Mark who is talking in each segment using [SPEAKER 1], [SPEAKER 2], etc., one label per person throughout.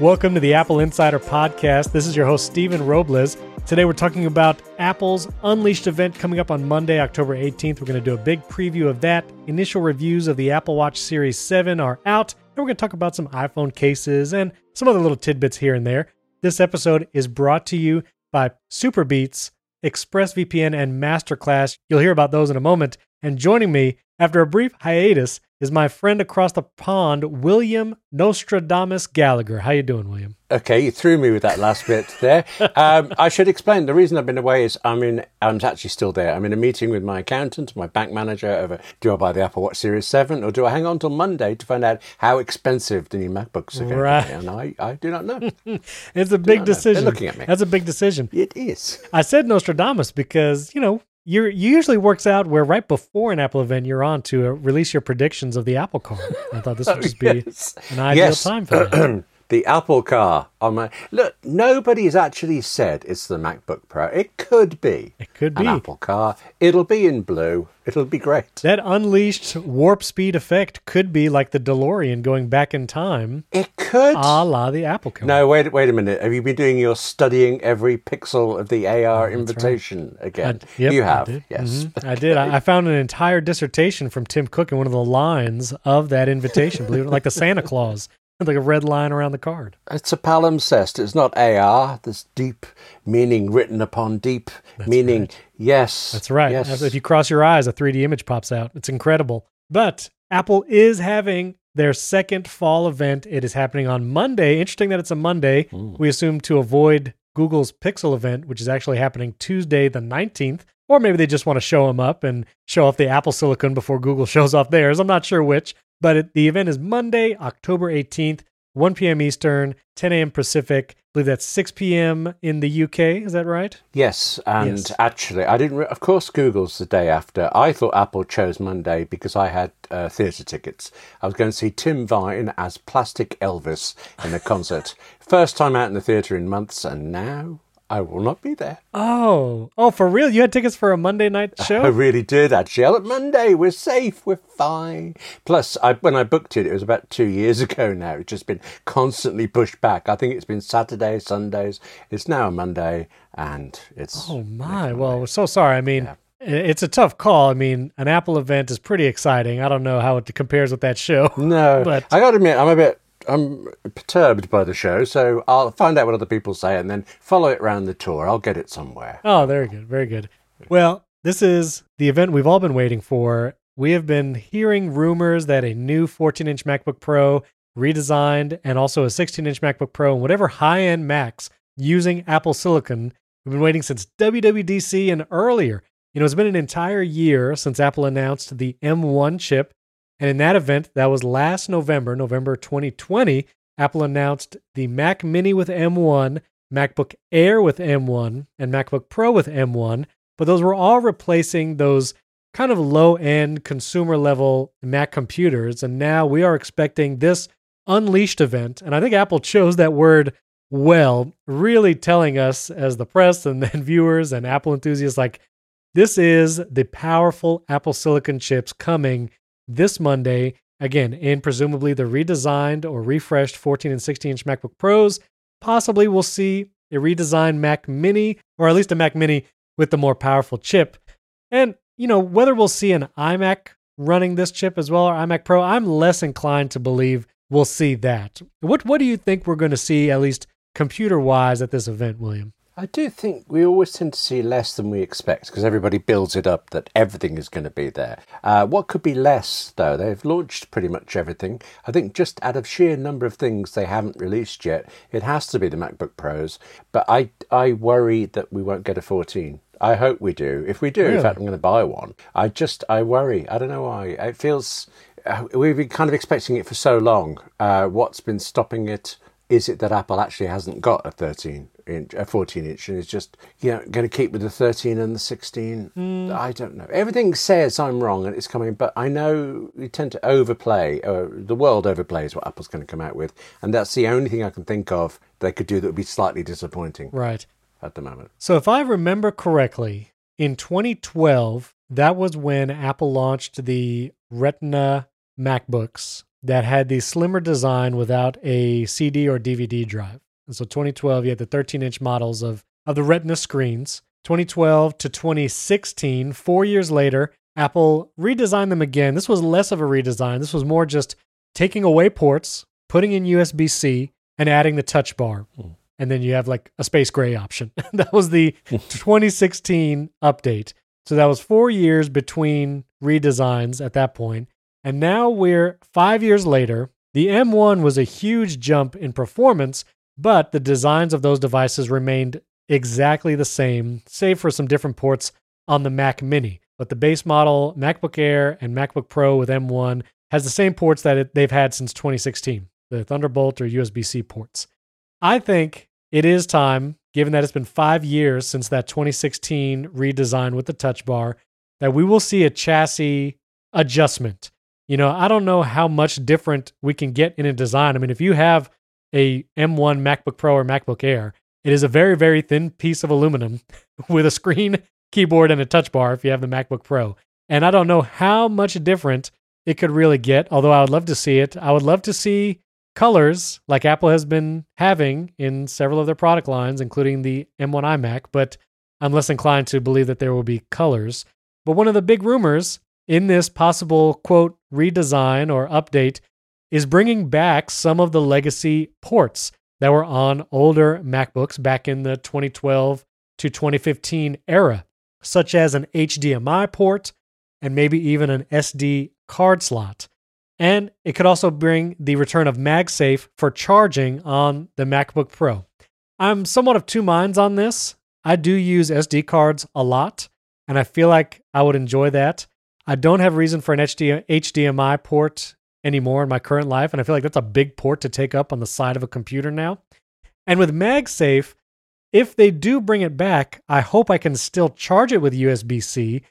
[SPEAKER 1] Welcome to the Apple Insider Podcast. This is your host, Stephen Robles. Today we're talking about Apple's Unleashed event coming up on Monday, October 18th. We're going to do a big preview of that. Initial reviews of the Apple Watch Series 7 are out, and we're going to talk about some iPhone cases and some other little tidbits here and there. This episode is brought to you by SuperBeets, ExpressVPN, and Masterclass. You'll hear about those in a moment. And joining me after a brief hiatus is my friend across the pond, William Nostradamus Gallagher. How you doing, William?
[SPEAKER 2] Okay, you threw me with that last bit there. Um, I should explain the reason I've been away is I'm in. I'm actually still there. I'm in a meeting with my accountant, my bank manager. Over do I buy the Apple Watch Series Seven or do I hang on till Monday to find out how expensive the new MacBooks are going
[SPEAKER 1] Right.
[SPEAKER 2] to be? And I, I do not know.
[SPEAKER 1] It's a big
[SPEAKER 2] know. They're
[SPEAKER 1] decision.
[SPEAKER 2] looking at me.
[SPEAKER 1] That's a big decision.
[SPEAKER 2] it is.
[SPEAKER 1] I said Nostradamus because, you know, you usually works out where right before an Apple event, you're on to release your predictions of the Apple car. I thought this would just be
[SPEAKER 2] Yes.
[SPEAKER 1] an ideal
[SPEAKER 2] Yes.
[SPEAKER 1] time for that.
[SPEAKER 2] the Apple car on my look. Nobody's actually said it's the MacBook Pro. It could be.
[SPEAKER 1] It could
[SPEAKER 2] an
[SPEAKER 1] be.
[SPEAKER 2] Apple car. It'll be in blue. It'll be great.
[SPEAKER 1] That unleashed warp speed effect could be like the DeLorean going back in time,
[SPEAKER 2] It could.
[SPEAKER 1] a la the Apple car.
[SPEAKER 2] No, wait, wait a minute. Have you been doing your studying every pixel of the AR invitation again?
[SPEAKER 1] I- yep,
[SPEAKER 2] you have,
[SPEAKER 1] did.
[SPEAKER 2] yes.
[SPEAKER 1] Mhm, I did. I, I found an entire dissertation from Tim Cook in one of the lines of that invitation. Believe it, like the Santa Claus, like a red line around the card.
[SPEAKER 2] It's a palimpsest. It's not AR. There's deep meaning written upon deep meaning. Yes,
[SPEAKER 1] That's right.
[SPEAKER 2] Yes.
[SPEAKER 1] If you cross your eyes, a 3D image pops out. It's incredible. But Apple is having their second fall event. It is happening on Monday. Interesting that it's a Monday. Mm. We assume to avoid Google's Pixel event, which is actually happening Tuesday, the 19th. Or maybe they just want to show them up and show off the Apple Silicon before Google shows off theirs. I'm not sure which. But it, the event is Monday, October 18th, 1 p.m. Eastern, 10 a.m. Pacific. I believe that's 6 p.m. in the UK. Is that right?
[SPEAKER 2] Yes, and
[SPEAKER 1] Yes.
[SPEAKER 2] actually, I didn't. Re- of course, Google's the day after. I thought Apple chose Monday because I had uh, theatre tickets. I was going to see Tim Vine as Plastic Elvis in a concert. First time out in the theatre in months, and now I will not be there.
[SPEAKER 1] Oh, oh, for real? You had tickets for a Monday night show?
[SPEAKER 2] I really did actually. Oh, look, Monday, we're safe, we're fine. Plus, I, when I booked it, it was about two years ago now. It's just been constantly pushed back. I think it's been Saturdays, Sundays. It's now a Monday, and it's.
[SPEAKER 1] oh my! Well, we're so sorry. I mean, i- it's a tough call. I mean, an Apple event is pretty exciting. I don't know how it compares with that show.
[SPEAKER 2] No,
[SPEAKER 1] But-
[SPEAKER 2] I got to admit, I'm a bit. I'm perturbed by the show, so I'll find out what other people say and then follow it around the tour. I'll get it somewhere.
[SPEAKER 1] Oh, very good, very good. Well, this is the event we've all been waiting for. We have been hearing rumors that a new 14-inch MacBook Pro, redesigned, and also a 16-inch MacBook Pro, and whatever high-end Macs using Apple Silicon. We've been waiting since WWDC and earlier. You know, it's been an entire year since Apple announced the M1 chip, and in that event, that was last November, November 2020, Apple announced the Mac Mini with M1, MacBook Air with M1, and MacBook Pro with M1. But those were all replacing those kind of low end consumer level Mac computers. And now we are expecting this Unleashed event. And I think Apple chose that word well, really telling us as the press and then viewers and Apple enthusiasts like, this is the powerful Apple Silicon chips coming this Monday. Again, in presumably the redesigned or refreshed 14 and 16 inch MacBook Pros. Possibly we'll see a redesigned Mac Mini, or at least a Mac Mini with the more powerful chip. And, you know, whether we'll see an iMac running this chip as well or iMac Pro, I'm less inclined to believe we'll see that. What what do you think we're going to see, at least computer wise, at this event, William?
[SPEAKER 2] I do think we always tend to see less than we expect because everybody builds it up that everything is going to be there. Uh, what could be less, though? They've launched pretty much everything. I think just out of sheer number of things they haven't released yet, it has to be the MacBook Pros. But I, I worry that we won't get a 14. I hope we do. If we do,
[SPEAKER 1] Really?
[SPEAKER 2] in fact, I'm going to buy one. I just, I worry. I don't know why. It feels uh, we've been kind of expecting it for so long. Uh, what's been stopping it? Is it that Apple actually hasn't got a 13 inch, a 14 inch, and is just you know going to keep with the 13 and the 16? I don't know. Everything says I'm wrong and it's coming, but I know we tend to overplay. Uh, the world overplays what Apple's going to come out with, and that's the only thing I can think of they could do that would be slightly disappointing
[SPEAKER 1] Right.
[SPEAKER 2] at the moment.
[SPEAKER 1] So if I remember correctly, in 2012, that was when Apple launched the Retina MacBooks, that had the slimmer design without a CD or DVD drive. And so 2012, you had the 13 inch models of, of the Retina screens. 2012 to 2016, four years later, Apple redesigned them again. This was less of a redesign. This was more just taking away ports, putting in USB C, and adding the touch bar.
[SPEAKER 2] Hmm.
[SPEAKER 1] And then you have like a space gray option. that was the 2016 update. So that was four years between redesigns at that point. And now we're five years later. The M1 was a huge jump in performance, but the designs of those devices remained exactly the same, save for some different ports on the Mac Mini. But the base model, MacBook Air and MacBook Pro with M1, has the same ports that it, they've had since 2016 the Thunderbolt or USB C ports. I think it is time, given that it's been five years since that 2016 redesign with the touch bar, that we will see a chassis adjustment. You know, I don't know how much different we can get in a design. I mean, if you have a M1 MacBook Pro or MacBook Air, it is a very, very thin piece of aluminum with a screen, keyboard, and a touch bar if you have the MacBook Pro. And I don't know how much different it could really get, although I would love to see it. I would love to see colors like Apple has been having in several of their product lines, including the M1 iMac, but I'm less inclined to believe that there will be colors. But one of the big rumors in this possible quote redesign or update is bringing back some of the legacy ports that were on older MacBooks back in the 2012 to 2015 era, such as an HDMI port and maybe even an SD card slot. And it could also bring the return of MagSafe for charging on the MacBook Pro. I'm somewhat of two minds on this. I do use SD cards a lot, and I feel like I would enjoy that. I don't have reason for an HDMI port anymore in my current life, and I feel like that's a big port to take up on the side of a computer now. And with MagSafe, if they do bring it back, I hope I can still charge it with USB C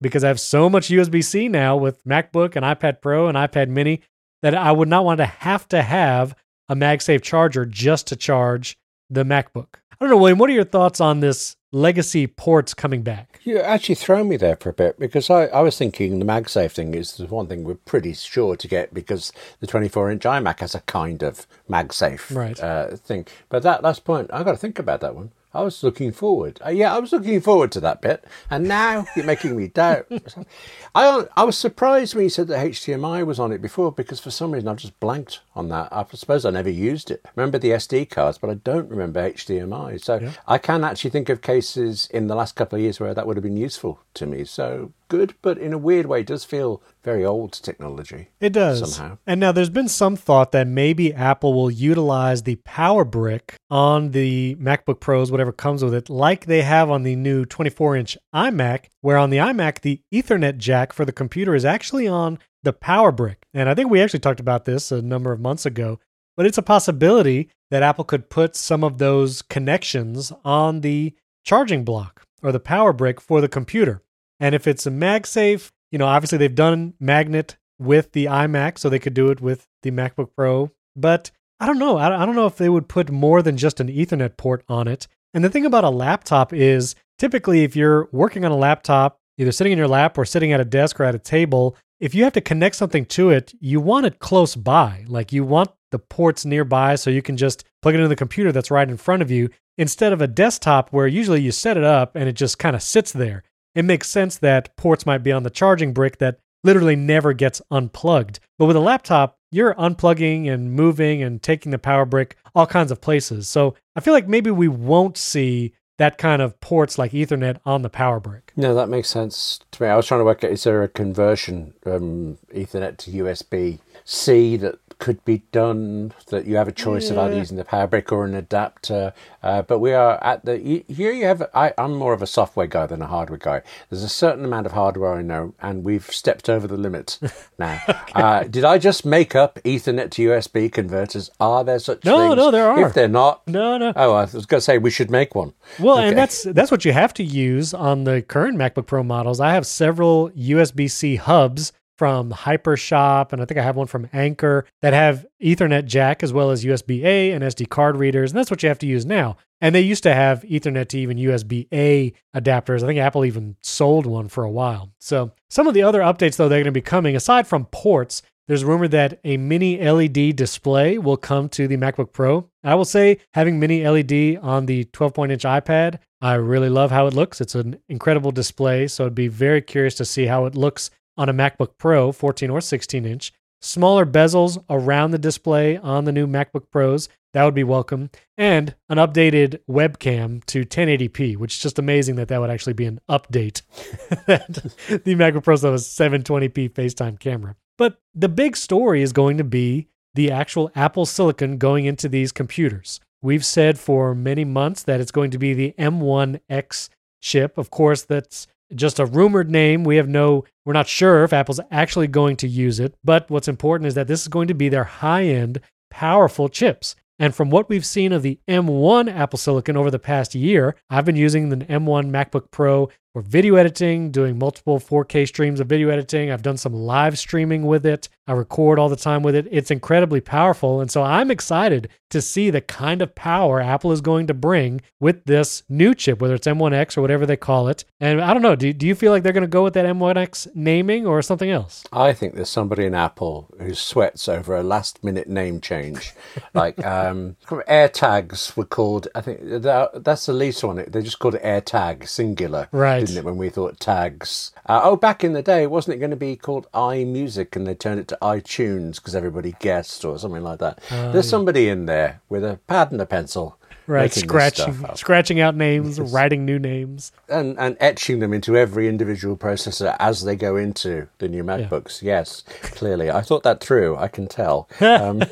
[SPEAKER 1] because I have so much USB C now with MacBook and iPad Pro and iPad Mini that I would not want to have to have a MagSafe charger just to charge the MacBook. I don't know, William, what are your thoughts on this legacy ports coming back?
[SPEAKER 2] You actually throw me there for a bit because I, I was thinking the MagSafe thing is the one thing we're pretty sure to get because the 24 inch iMac has a kind of MagSafe
[SPEAKER 1] right.
[SPEAKER 2] uh, thing. But that last point, I've got to think about that one. I was looking forward. Uh, yeah, I was looking forward to that bit, and now you're making me doubt. I I was surprised when you said that HDMI was on it before because for some reason I've just blanked on that. I suppose I never used it. I remember the SD cards, but I don't remember HDMI. So yeah. I can actually think of cases in the last couple of years where that would have been useful to me. So good, but in a weird way, does feel very old technology.
[SPEAKER 1] It does.
[SPEAKER 2] Somehow.
[SPEAKER 1] And now there's been some thought that maybe Apple will utilize the power brick on the MacBook Pros, whatever comes with it, like they have on the new 24 inch iMac, where on the iMac, the Ethernet jack for the computer is actually on the power brick. And I think we actually talked about this a number of months ago, but it's a possibility that Apple could put some of those connections on the charging block or the power brick for the computer. And if it's a MagSafe, you know, obviously they've done magnet with the iMac, so they could do it with the MacBook Pro. But I don't know. I don't know if they would put more than just an Ethernet port on it. And the thing about a laptop is typically if you're working on a laptop, either sitting in your lap or sitting at a desk or at a table, if you have to connect something to it, you want it close by. Like you want the ports nearby so you can just plug it into the computer that's right in front of you instead of a desktop where usually you set it up and it just kind of sits there it makes sense that ports might be on the charging brick that literally never gets unplugged. But with a laptop, you're unplugging and moving and taking the power brick all kinds of places. So I feel like maybe we won't see that kind of ports like Ethernet on the power brick.
[SPEAKER 2] No, that makes sense to me. I was trying to work out is there a conversion um, Ethernet to USB C that could be done that you have a choice yeah. of either using the power brick or an adapter uh, but we are at the here you have I, i'm more of a software guy than a hardware guy there's a certain amount of hardware i know and we've stepped over the limit now okay. uh, did i just make up ethernet to usb converters are there such
[SPEAKER 1] no
[SPEAKER 2] things?
[SPEAKER 1] no there are
[SPEAKER 2] if they're not
[SPEAKER 1] no no
[SPEAKER 2] oh i was going to say we should make one
[SPEAKER 1] well okay. and that's that's what you have to use on the current macbook pro models i have several usb-c hubs from Hypershop, and I think I have one from Anker that have Ethernet jack as well as USB A and SD card readers, and that's what you have to use now. And they used to have Ethernet to even USB A adapters. I think Apple even sold one for a while. So some of the other updates, though, they're going to be coming aside from ports. there's rumor that a mini LED display will come to the MacBook Pro. I will say, having mini LED on the 12 point inch iPad, I really love how it looks. It's an incredible display. So I'd be very curious to see how it looks on a MacBook Pro, 14 or 16 inch. Smaller bezels around the display on the new MacBook Pros. That would be welcome. And an updated webcam to 1080p, which is just amazing that that would actually be an update. the MacBook Pro has 720p FaceTime camera. But the big story is going to be the actual Apple silicon going into these computers. We've said for many months that it's going to be the M1X chip. Of course, that's just a rumored name. We have no, we're not sure if Apple's actually going to use it. But what's important is that this is going to be their high end, powerful chips. And from what we've seen of the M1 Apple Silicon over the past year, I've been using the M1 MacBook Pro for video editing, doing multiple 4K streams of video editing. I've done some live streaming with it. I record all the time with it. It's incredibly powerful. And so I'm excited to see the kind of power Apple is going to bring with this new chip, whether it's M1X or whatever they call it. And I don't know, do, do you feel like they're going to go with that M1X naming or something else?
[SPEAKER 2] I think there's somebody in Apple who sweats over a last minute name change. like um, AirTags were called, I think that, that's the least one. They just called it AirTag, singular.
[SPEAKER 1] Right
[SPEAKER 2] didn't it? When we thought tags. Uh, oh, back in the day, wasn't it going to be called iMusic, and they turned it to iTunes because everybody guessed or something like that? Uh, There's somebody in there with a pad and a pencil.
[SPEAKER 1] Right, scratching, scratching out names, writing new names,
[SPEAKER 2] and and etching them into every individual processor as they go into the new MacBooks. Yeah. Yes, clearly, I thought that through. I can tell. Um,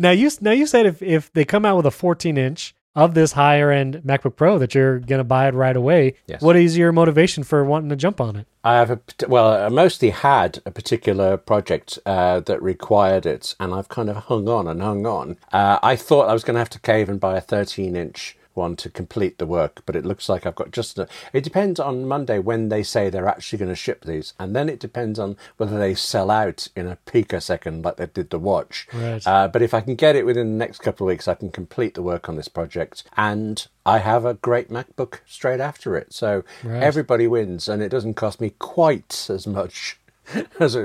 [SPEAKER 1] now you now you said if if they come out with a 14 inch of this higher end MacBook Pro that you're going to buy it right away. Yes. What is your motivation for wanting to jump on it?
[SPEAKER 2] I have a well, I mostly had a particular project uh, that required it, and I've kind of hung on and hung on. Uh, I thought I was going to have to cave and buy a 13 inch one to complete the work, but it looks like I've got just a. It depends on Monday when they say they're actually going to ship these, and then it depends on whether they sell out in a picosecond like they did the watch.
[SPEAKER 1] Right.
[SPEAKER 2] Uh, but if I can get it within the next couple of weeks, I can complete the work on this project, and I have a great MacBook straight after it. So right. everybody wins, and it doesn't cost me quite as much as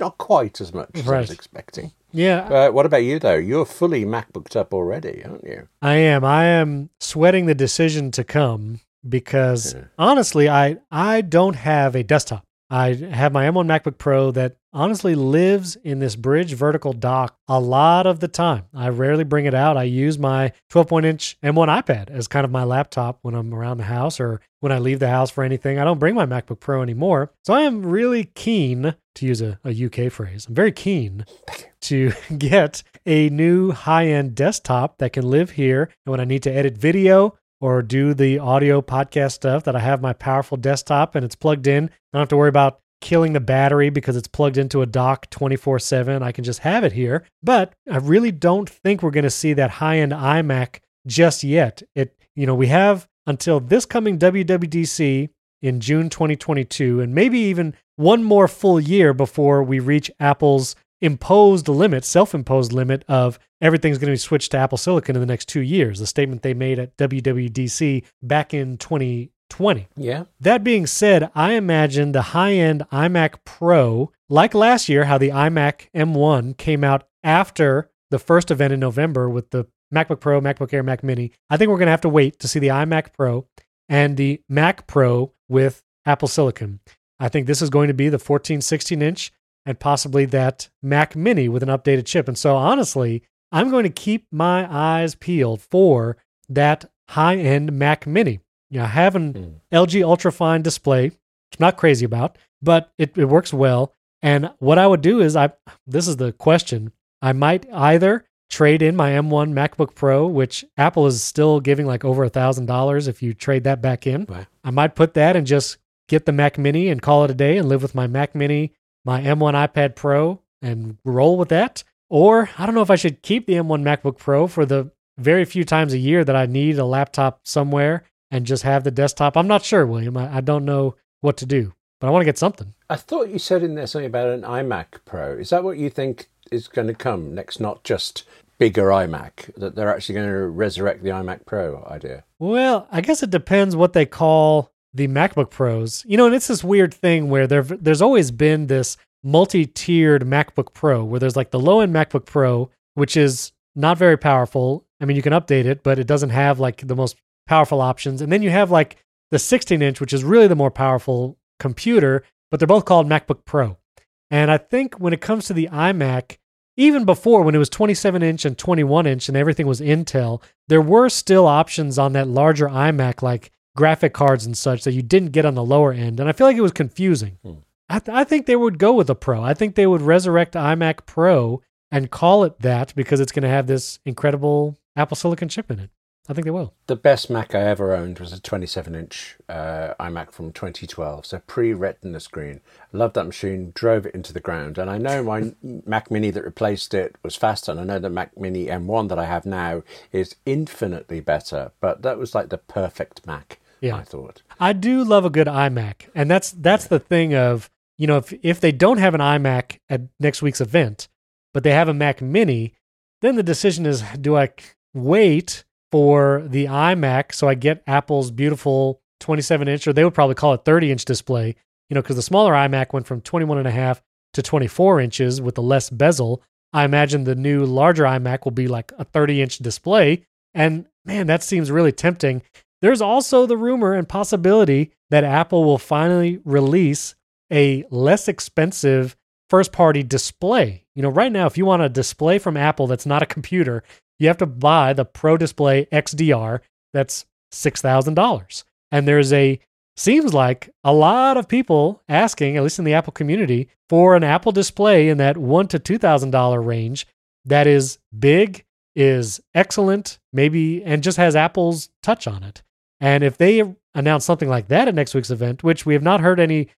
[SPEAKER 2] not quite as much as. I was expecting.
[SPEAKER 1] Yeah.
[SPEAKER 2] Uh, what about you though? You're fully MacBooked up already, aren't you?
[SPEAKER 1] I am. I am sweating the decision to come because yeah. honestly, I I don't have a desktop. I have my M1 MacBook Pro that honestly lives in this Brydge vertical dock a lot of the time. I rarely bring it out. I use my 12 point inch M1 iPad as kind of my laptop when I'm around the house or when I leave the house for anything. I don't bring my MacBook Pro anymore. So I am really keen, to use a, a UK phrase, I'm very keen to get a new high end desktop that can live here. And when I need to edit video, or do the audio podcast stuff that I have my powerful desktop and it's plugged in. I don't have to worry about killing the battery because it's plugged into a dock 24 7. I can just have it here. But I really don't think we're going to see that high end iMac just yet. It, you know, we have until this coming WWDC in June 2022, and maybe even one more full year before we reach Apple's imposed limit, self imposed limit of everything's going to be switched to Apple Silicon in the next two years, the statement they made at WWDC back in 2020.
[SPEAKER 2] Yeah.
[SPEAKER 1] That being said, I imagine the high end iMac Pro, like last year, how the iMac M1 came out after the first event in November with the MacBook Pro, MacBook Air, Mac Mini. I think we're going to have to wait to see the iMac Pro and the Mac Pro with Apple Silicon. I think this is going to be the 14, 16 inch and possibly that Mac Mini with an updated chip. And so, honestly, I'm going to keep my eyes peeled for that high end Mac Mini. You know, I have an mm. LG Ultrafine display, it's not crazy about, but it, it works well. And what I would do is, I this is the question. I might either trade in my M1 MacBook Pro, which Apple is still giving like over a thousand dollars if you trade that back in. Right. I might put that and just get the Mac Mini and call it a day and live with my Mac Mini my M1 iPad Pro and roll with that. Or I don't know if I should keep the M1 MacBook Pro for the very few times a year that I need a laptop somewhere and just have the desktop. I'm not sure, William. I, I don't know what to do, but I want to get something.
[SPEAKER 2] I thought you said in there something about an iMac Pro. Is that what you think is going to come next? Not just bigger iMac, that they're actually going to resurrect the iMac Pro idea?
[SPEAKER 1] Well, I guess it depends what they call the MacBook Pros. You know, and it's this weird thing where there there's always been this multi-tiered MacBook Pro where there's like the low-end MacBook Pro, which is not very powerful. I mean, you can update it, but it doesn't have like the most powerful options. And then you have like the 16 inch, which is really the more powerful computer, but they're both called MacBook Pro. And I think when it comes to the iMac, even before when it was 27 inch and 21 inch and everything was Intel, there were still options on that larger iMac, like graphic cards and such, that you didn't get on the lower end. And I feel like it was confusing.
[SPEAKER 2] Hmm.
[SPEAKER 1] I, th- I think they would go with a Pro. I think they would resurrect iMac Pro and call it that because it's going to have this incredible Apple Silicon chip in it. I think they will.
[SPEAKER 2] The best Mac I ever owned was a 27 inch uh, iMac from 2012, so pre Retina screen. Loved that machine, drove it into the ground, and I know my Mac Mini that replaced it was faster, and I know the Mac Mini M1 that I have now is infinitely better, but that was like the perfect Mac,
[SPEAKER 1] Yeah.
[SPEAKER 2] I thought.
[SPEAKER 1] I do love a good iMac, and that's that's the thing of you know if if they don't have an iMac at next week's event, but they have a Mac Mini, then the decision is do I wait for the iMac so I get Apple's beautiful 27 inch, or they would probably call it 30 inch display, you know, because the smaller iMac went from 21 and a half to 24 inches with the less bezel. I imagine the new larger iMac will be like a 30 inch display, and man, that seems really tempting. There's also the rumor and possibility that Apple will finally release a less expensive first party display. You know, right now, if you want a display from Apple that's not a computer, you have to buy the Pro Display XDR that's $6,000. And there's a, seems like a lot of people asking, at least in the Apple community, for an Apple display in that one to $2,000 range that is big, is excellent, maybe, and just has Apple's touch on it. And if they announce something like that at next week's event, which we have not heard any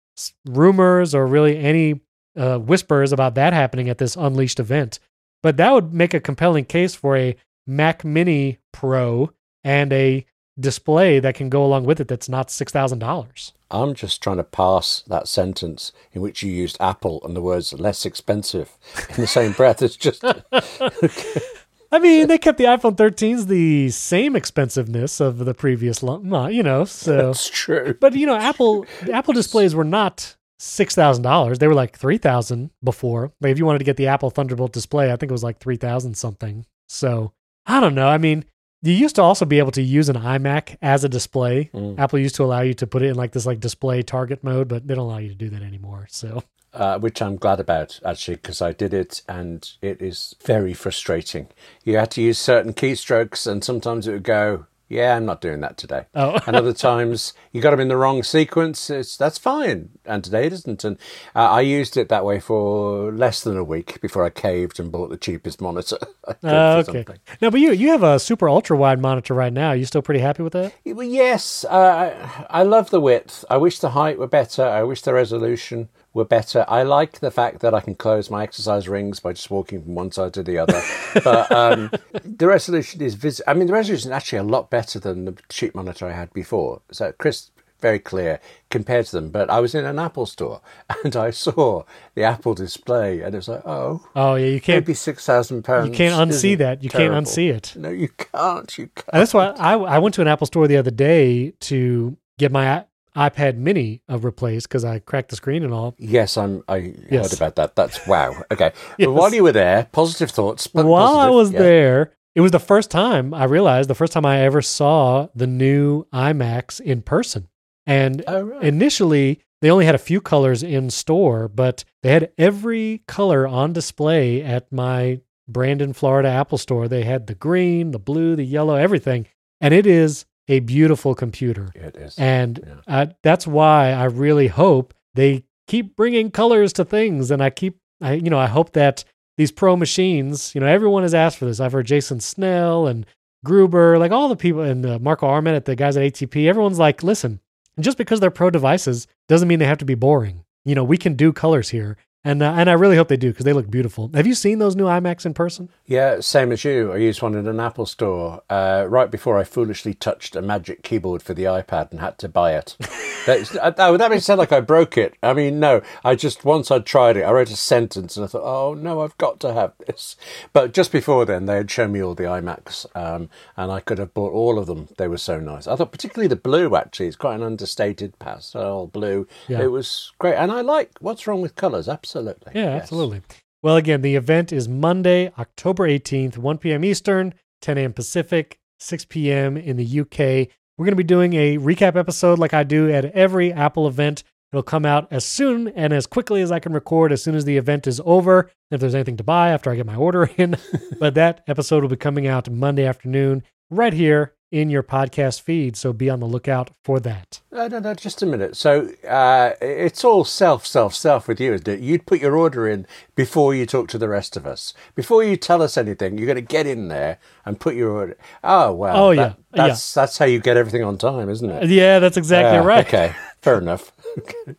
[SPEAKER 1] rumors or really any uh, whispers about that happening at this Unleashed event, but that would make a compelling case for a Mac Mini Pro and a display that can go along with it that's not $6,000.
[SPEAKER 2] I'm just trying to pass that sentence in which you used Apple and the words less expensive in the same breath. It's just
[SPEAKER 1] I mean, they kept the iPhone 13s the same expensiveness of the previous, lo- you know, so.
[SPEAKER 2] that's true.
[SPEAKER 1] But you know, Apple Apple displays were not six thousand dollars. They were like three thousand before. Like if you wanted to get the Apple Thunderbolt display, I think it was like three thousand something. So I don't know. I mean, you used to also be able to use an iMac as a display.
[SPEAKER 2] Mm.
[SPEAKER 1] Apple used to allow you to put it in like this like display target mode, but they don't allow you to do that anymore. So
[SPEAKER 2] uh, which I'm glad about actually because I did it and it is very frustrating. You had to use certain keystrokes and sometimes it would go, "Yeah, I'm not doing that today."
[SPEAKER 1] oh
[SPEAKER 2] and other times you got them in the wrong sequence. It's, that's fine, and today it isn't. And uh, I used it that way for less than a week before I caved and bought the cheapest monitor.
[SPEAKER 1] Uh, okay.
[SPEAKER 2] something.
[SPEAKER 1] No, but you you have a super ultra wide monitor right now. Are you still pretty happy with that?
[SPEAKER 2] Well, yes, uh, I I love the width. I wish the height were better. I wish the resolution were better. I like the fact that I can close my exercise rings by just walking from one side to the other. but um, the resolution is vis- I mean, the resolution is actually a lot better than the cheap monitor I had before. So crisp, very clear compared to them. But I was in an Apple store and I saw the Apple display, and it was like, oh,
[SPEAKER 1] Oh yeah, you can't
[SPEAKER 2] maybe six thousand pounds.
[SPEAKER 1] you can't unsee that. You
[SPEAKER 2] terrible.
[SPEAKER 1] can't unsee it.
[SPEAKER 2] No, you can't. You can't.
[SPEAKER 1] And that's why I, I went to an Apple store the other day to get my iPad Mini uh, replaced because I cracked the screen and all.
[SPEAKER 2] Yes, I'm. I
[SPEAKER 1] Yes.
[SPEAKER 2] heard about that. That's wow. Okay.
[SPEAKER 1] Yes.
[SPEAKER 2] But while you were there, positive thoughts.
[SPEAKER 1] While I was
[SPEAKER 2] yeah.
[SPEAKER 1] there, it was the first time I realized the first time I ever saw the new iMacs in person. And
[SPEAKER 2] Oh right.
[SPEAKER 1] initially, they only had a few colors in store, but they had every color on display at my Brandon, Florida Apple store. They had the green, the blue, the yellow, everything. And it is a beautiful computer.
[SPEAKER 2] it is.
[SPEAKER 1] And
[SPEAKER 2] Yeah.
[SPEAKER 1] uh, that's why I really hope they keep bringing colors to things. And I keep, I, you know, I hope that these pro machines, you know, everyone has asked for this. I've heard Jason Snell and Gruber, like all the people, and uh, Marco Arment at the guys at ATP. Everyone's like, listen, just because they're pro devices doesn't mean they have to be boring. You know, we can do colors here. And, uh, and I really hope they do because they look beautiful. Have you seen those new iMacs in person?
[SPEAKER 2] yeah, same as you. I used one in an Apple store uh, right before I foolishly touched a Magic Keyboard for the iPad and had to buy it. Uh, oh, that makes it sound like I broke it. I mean, no. I just once I'd tried it, I wrote a sentence and I thought, oh no, I've got to have this. But just before then, they had shown me all the iMacs, um, and I could have bought all of them. They were so nice. I thought particularly the blue. Actually, it's quite an understated pastel blue.
[SPEAKER 1] Yeah.
[SPEAKER 2] It was great, and I like. What's wrong with colours? Absolutely Absolutely.
[SPEAKER 1] Yeah,
[SPEAKER 2] yes.
[SPEAKER 1] absolutely. Well, again, the event is Monday, October 18th, 1 p.m. Eastern, 10 a.m. Pacific, 6 p.m. in the UK. We're going to be doing a recap episode like I do at every Apple event. It'll come out as soon and as quickly as I can record as soon as the event is over. If there's anything to buy after I get my order in, but that episode will be coming out Monday afternoon right here in your podcast feed. So be on the lookout for that.
[SPEAKER 2] No, no, no, just a minute. So uh, it's all self, self, self with you, isn't it? You'd put your order in before you talk to the rest of us. Before you tell us anything, you're going to get in there and put your order. Oh, well.
[SPEAKER 1] Oh,
[SPEAKER 2] that-
[SPEAKER 1] yeah,
[SPEAKER 2] That's, that's how you get everything on time, isn't it?
[SPEAKER 1] Yeah, that's exactly
[SPEAKER 2] Yeah,
[SPEAKER 1] right.
[SPEAKER 2] Okay, fair enough.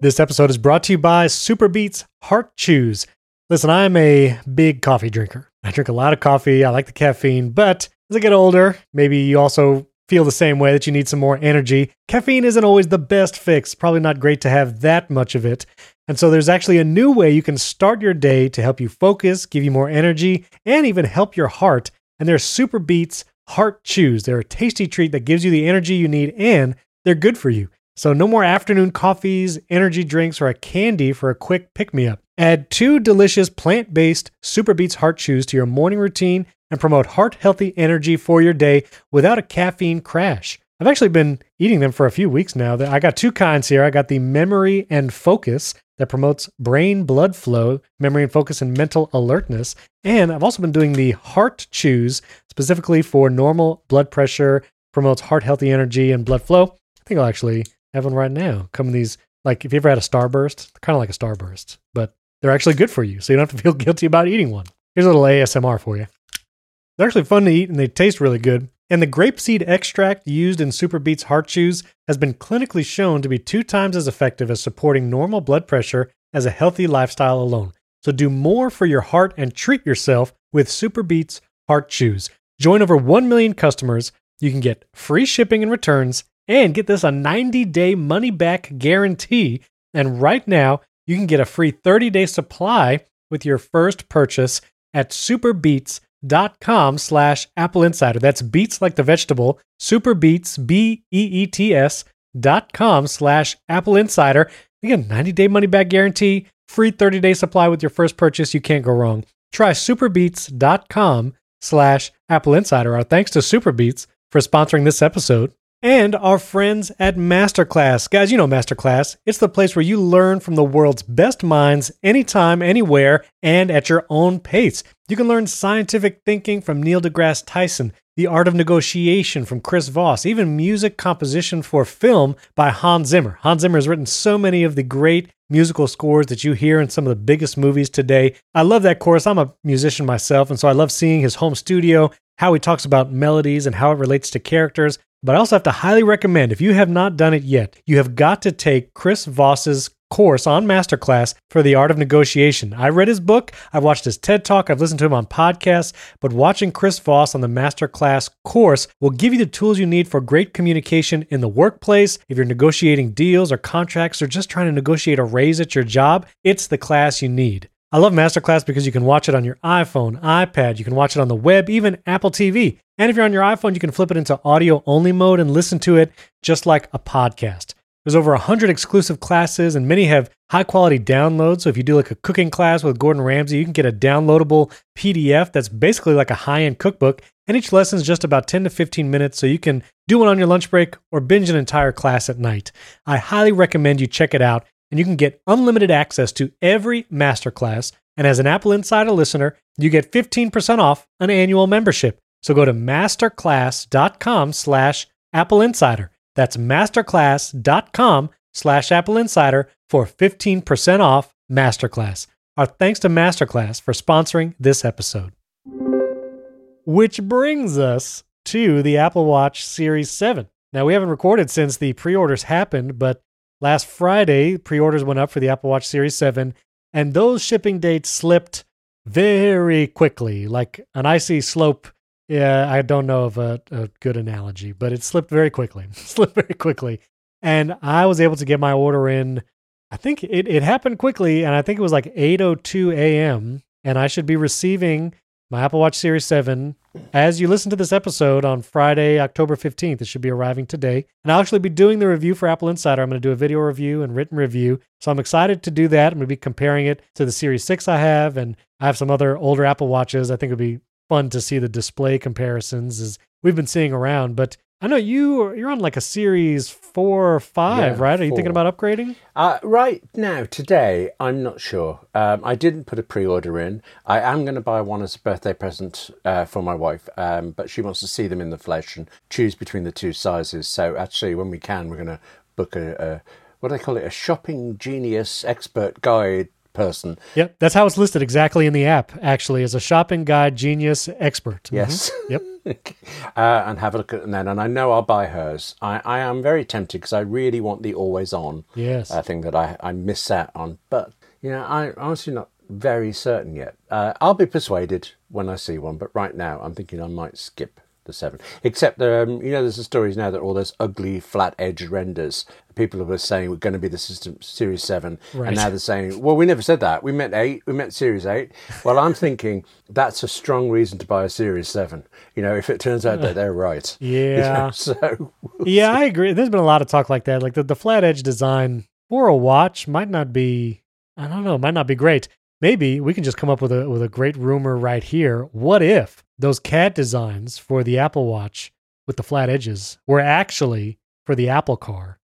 [SPEAKER 1] This episode is brought to you by Super Beets Heart Chews. Listen, I'm a big coffee drinker. I drink a lot of coffee. I like the caffeine, but as I get older, maybe you also feel the same way that you need some more energy. Caffeine isn't always the best fix. Probably not great to have that much of it. And so there's actually a new way you can start your day to help you focus, give you more energy, and even help your heart. And they're Super Beets Heart Chews. They're a tasty treat that gives you the energy you need and they're good for you. So no more afternoon coffees, energy drinks, or a candy for a quick pick me up. Add two delicious plant based Super Beats Heart Chews to your morning routine and promote heart healthy energy for your day without a caffeine crash. I've actually been eating them for a few weeks now. I got two kinds here. I got the Memory and Focus that promotes brain blood flow, memory and focus, and mental alertness. And I've also been doing the Heart Chews specifically for normal blood pressure, promotes heart healthy energy and blood flow. I think I'll actually have one right now. Come in these, like, if you ever had a Starburst, kind of like a Starburst, but they're actually good for you. So you don't have to feel guilty about eating one. Here's a little ASMR for you. They're actually fun to eat and they taste really good. And the grapeseed extract used in Super Beets Heart Chews has been clinically shown to be two times as effective as supporting normal blood pressure as a healthy lifestyle alone. So do more for your heart and treat yourself with Super Beets Heart Chews. Join over 1 million customers. You can get free shipping and returns and get this a 90 day money back guarantee. And right now, you can get a free 30 day supply with your first purchase at superbeets.com slash Apple Insider. That's beets like the vegetable, superbeets, B E E T S dot com slash Apple Insider. Again, 90 day money back guarantee, free 30 day supply with your first purchase. You can't go wrong. Try superbeets.com slash Apple Insider. Our thanks to Superbeets for sponsoring this episode. And our friends at Masterclass. Guys, you know Masterclass. It's the place where you learn from the world's best minds anytime, anywhere, and at your own pace. You can learn scientific thinking from Neil deGrasse Tyson, the art of negotiation from Chris Voss, even music composition for film by Hans Zimmer. Hans Zimmer has written so many of the great musical scores that you hear in some of the biggest movies today. I love that course. I'm a musician myself, and so I love seeing his home studio, how he talks about melodies and how it relates to characters. But I also have to highly recommend, if you have not done it yet, you have got to take Chris Voss's course on Masterclass for the art of negotiation. I read his book, I've watched his TED Talk, I've listened to him on podcasts, but watching Chris Voss on the Masterclass course will give you the tools you need for great communication in the workplace. If you're negotiating deals or contracts or just trying to negotiate a raise at your job, it's the class you need. I love Masterclass because you can watch it on your iPhone, iPad, you can watch it on the web, even Apple TV. And if you're on your iPhone, you can flip it into audio only mode and listen to it just like a podcast. There's over 100 exclusive classes, and many have high quality downloads. So if you do like a cooking class with Gordon Ramsay, you can get a downloadable PDF that's basically like a high end cookbook. And each lesson is just about 10 to 15 minutes, so you can do one on your lunch break or binge an entire class at night. I highly recommend you check it out, and you can get unlimited access to every masterclass. And as an Apple Insider listener, you get 15% off an annual membership. So go to masterclass.com slash Apple Insider. That's masterclass.com slash Apple Insider for 15% off Masterclass. Our thanks to Masterclass for sponsoring this episode. Which brings us to the Apple Watch Series 7. Now, we haven't recorded since the pre orders happened, but last Friday, pre orders went up for the Apple Watch Series 7, and those shipping dates slipped very quickly, like an icy slope. Yeah, I don't know of a, a good analogy, but it slipped very quickly. slipped very quickly. And I was able to get my order in. I think it, it happened quickly, and I think it was like 8.02 a.m. And I should be receiving my Apple Watch Series 7 as you listen to this episode on Friday, October 15th, it should be arriving today. And I'll actually be doing the review for Apple Insider. I'm going to do a video review and written review. So I'm excited to do that. I'm going to be comparing it to the Series 6 I have, and I have some other older Apple Watches. I think it'd be fun to see the display comparisons as we've been seeing around. But I know you you're on like a series four or five,
[SPEAKER 2] Yeah,
[SPEAKER 1] right? Are you thinking about upgrading?
[SPEAKER 2] Uh, right now, today, I'm not sure. Um, I didn't put a pre-order in. I am going to buy one as a birthday present uh, for my wife, um, but she wants to see them in the flesh and choose between the two sizes. So actually, when we can, we're going to book a, a what do they call it? A shopping genius expert guide person.
[SPEAKER 1] Yep, that's how it's listed exactly in the app. Actually, as a shopping guide genius expert. Mhm.
[SPEAKER 2] Yes.
[SPEAKER 1] Yep.
[SPEAKER 2] uh, and have a look at them then. And I know I'll buy hers. I, I am very tempted because I really want the always on
[SPEAKER 1] Yes.
[SPEAKER 2] uh, thing that I, I miss out on. But, you know, I'm honestly not very certain yet. Uh, I'll be persuaded when I see one, but right now I'm thinking I might skip the 7. Except, um, you know, there's the stories now that all those ugly flat edge renders, people were saying were going to be the system Series 7.
[SPEAKER 1] Right.
[SPEAKER 2] And now they're saying, well, we never said that. We meant 8. We meant Series 8. Well, I'm thinking that's a strong reason to buy a Series 7. You know, if it turns out that they're right. You know,
[SPEAKER 1] Yeah.
[SPEAKER 2] so,
[SPEAKER 1] yeah, I agree. There's been a lot of talk like that. Like the, the flat edge design for a watch might not be I don't know, might not be great. Maybe we can just come up with a with a great rumor right here. What if those CAD designs for the Apple Watch with the flat edges were actually for the Apple car?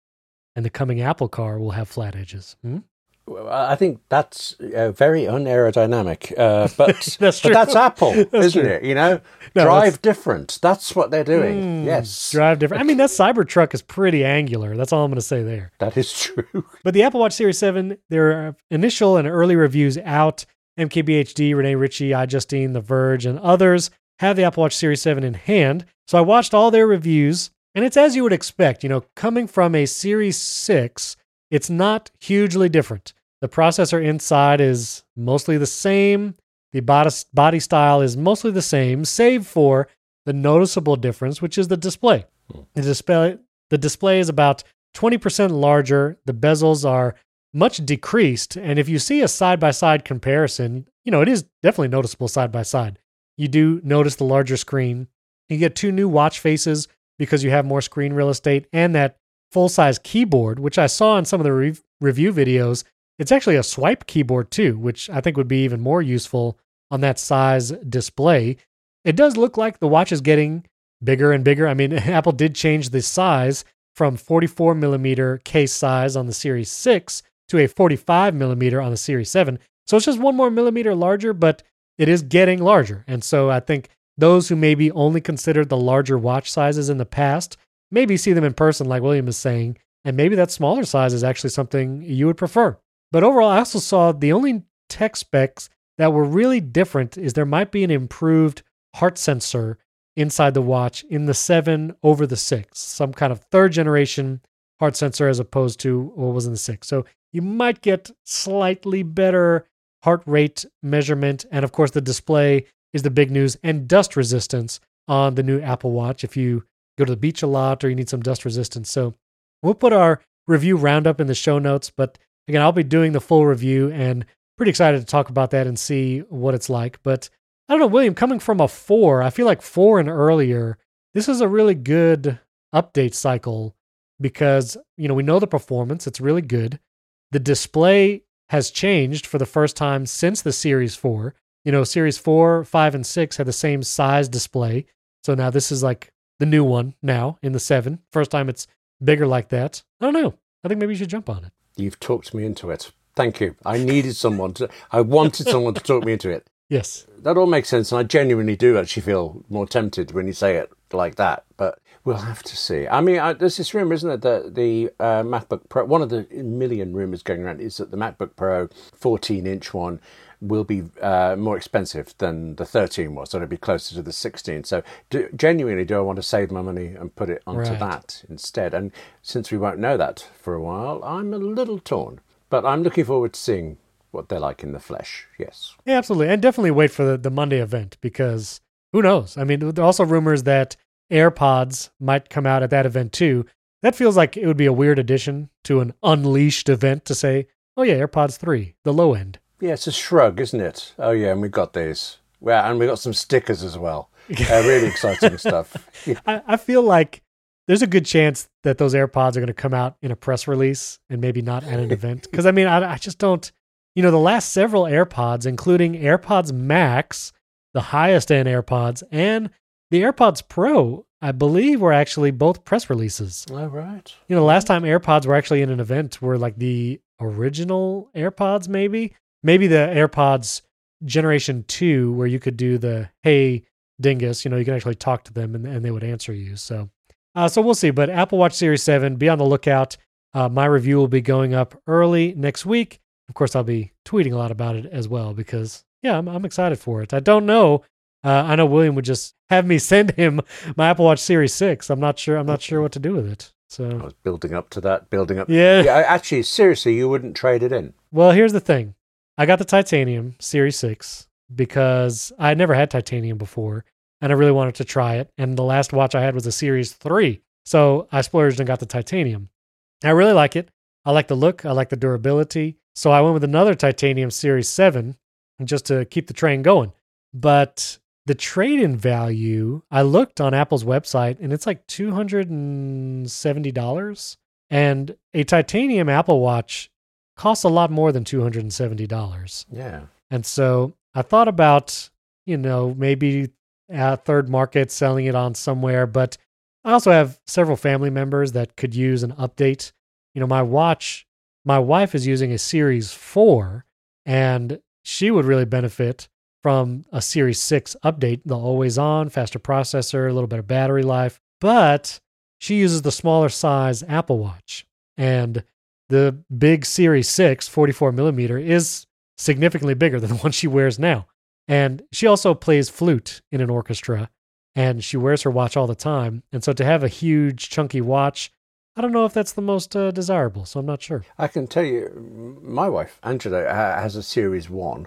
[SPEAKER 1] And the coming Apple car will have flat edges. Hmm?
[SPEAKER 2] I think that's uh, very unaerodynamic, uh, but
[SPEAKER 1] That's
[SPEAKER 2] but that's Apple,
[SPEAKER 1] That's
[SPEAKER 2] isn't
[SPEAKER 1] true.
[SPEAKER 2] it? You know,
[SPEAKER 1] No,
[SPEAKER 2] drive
[SPEAKER 1] that's-
[SPEAKER 2] different. That's what they're doing.
[SPEAKER 1] Hmm,
[SPEAKER 2] yes,
[SPEAKER 1] Drive different. I mean, that Cybertruck is pretty angular. That's all I'm going to say there.
[SPEAKER 2] that is true.
[SPEAKER 1] But the Apple Watch Series 7, there are initial and early reviews out. MKBHD, Rene Ritchie, iJustine, The Verge, and others have the Apple Watch Series 7 in hand. So I watched all their reviews, and it's as you would expect. You know, coming from a Series 6, it's not hugely different. The processor inside is mostly the same. The body, style is mostly the same, save for the noticeable difference, which is the display. Hmm. The display, the display is about 20% larger. The bezels are much decreased. And if you see a side by side comparison, you know, it is definitely noticeable side by side. You do notice the larger screen. You get two new watch faces because you have more screen real estate and that full size keyboard, which I saw in some of the re- review videos. It's actually a swipe keyboard too, which I think would be even more useful on that size display. It does look like the watch is getting bigger and bigger. I mean, Apple did change the size from 44 millimeter case size on the Series 6 to a 45 millimeter on the Series 7. So it's just one more millimeter larger, but it is getting larger. And so I think those who maybe only considered the larger watch sizes in the past maybe see them in person, like William is saying, and maybe that smaller size is actually something you would prefer. But overall, I also saw the only tech specs that were really different is there might be an improved heart sensor inside the watch in the 7 over the 6, some kind of third generation heart sensor as opposed to what was in the 6. So you might get slightly better heart rate measurement. And of course, the display is the big news and dust resistance on the new Apple Watch if you go to the beach a lot or you need some dust resistance. So we'll put our review roundup in the show notes. But again, I'll be doing the full review and pretty excited to talk about that and see what it's like. But I don't know, William, coming from a four, I feel like four and earlier, this is a really good update cycle because, you know, we know the performance, it's really good. The display has changed for the first time since the Series 4. You know, Series 4, 5, and 6 had the same size display. So now this is like the new one now in the 7. First time it's bigger like that. I don't know. I think maybe you should jump on it.
[SPEAKER 2] You've talked me into it. Thank you. I needed someone to. I wanted someone to talk me into it.
[SPEAKER 1] Yes.
[SPEAKER 2] That all makes sense, and I genuinely do actually feel more tempted when you say it like that. But we'll have to see. I mean, I, there's this rumor, isn't it, that the uh, MacBook Pro, one of the million rumors going around, is that the MacBook Pro 14 inch one will be uh, more expensive than the 13 was, so it'll be closer to the 16. So, do, genuinely, do I want to save my money and put it onto
[SPEAKER 1] Right.
[SPEAKER 2] that instead? And since we won't know that for a while, I'm a little torn. But I'm looking forward to seeing what they're like in the flesh. Yes.
[SPEAKER 1] Yeah, absolutely. And definitely wait for the, the Monday event because who knows? I mean, there are also rumors that AirPods might come out at that event too. That feels like it would be a weird addition to an unleashed event to say, oh, yeah, AirPods 3, the low end.
[SPEAKER 2] Yeah, it's a shrug, isn't it? Oh, yeah, and we got these. Yeah, and we got some stickers as well. Uh, really exciting stuff.
[SPEAKER 1] I, I feel like there's a good chance that those AirPods are going to come out in a press release and maybe not at an event. Because I mean, I, I just don't. You know, the last several AirPods, including AirPods Max, the highest end AirPods, and the AirPods Pro, I believe were actually both press releases.
[SPEAKER 2] All right.
[SPEAKER 1] You know, the last time AirPods were actually in an event were like the original AirPods, maybe. Maybe the AirPods generation two, where you could do the hey dingus, you know, you can actually talk to them and, and they would answer you. So uh, so we'll see. But Apple Watch Series 7, be on the lookout. Uh, my review will be going up early next week. Of course, I'll be tweeting a lot about it as well because, yeah, I'm, I'm excited for it. I don't know. Uh, I know William would just have me send him my Apple Watch Series 6. I'm not sure. I'm not sure what to do with it.
[SPEAKER 2] I
[SPEAKER 1] So,
[SPEAKER 2] was building up to that, building up.
[SPEAKER 1] yeah.
[SPEAKER 2] Yeah, actually, seriously, you wouldn't trade it in.
[SPEAKER 1] Well, here's the thing I got the titanium Series 6 because I had never had titanium before and I really wanted to try it. And the last watch I had was a Series 3. So I splurged and got the titanium. I really like it. I like the look, I like the durability. So I went with another titanium Series 7 just to keep the train going. But the trade in value, I looked on Apple's website and it's like $270. And a titanium Apple Watch costs a lot more than $270.
[SPEAKER 2] Yeah.
[SPEAKER 1] And so I thought about, you know, maybe a third market selling it on somewhere, but I also have several family members that could use an update. You know, my watch, my wife is using a Series 4 and she would really benefit from a Series 6 update, the always on, faster processor, a little better battery life, but she uses the smaller size Apple Watch. And the big Series 6, 44 millimeter, is significantly bigger than the one she wears now. And she also plays flute in an orchestra and she wears her watch all the time. And so to have a huge, chunky watch, I don't know if that's the most uh, desirable. So I'm not sure.
[SPEAKER 2] I can tell you, my wife, Angela, has a Series 1.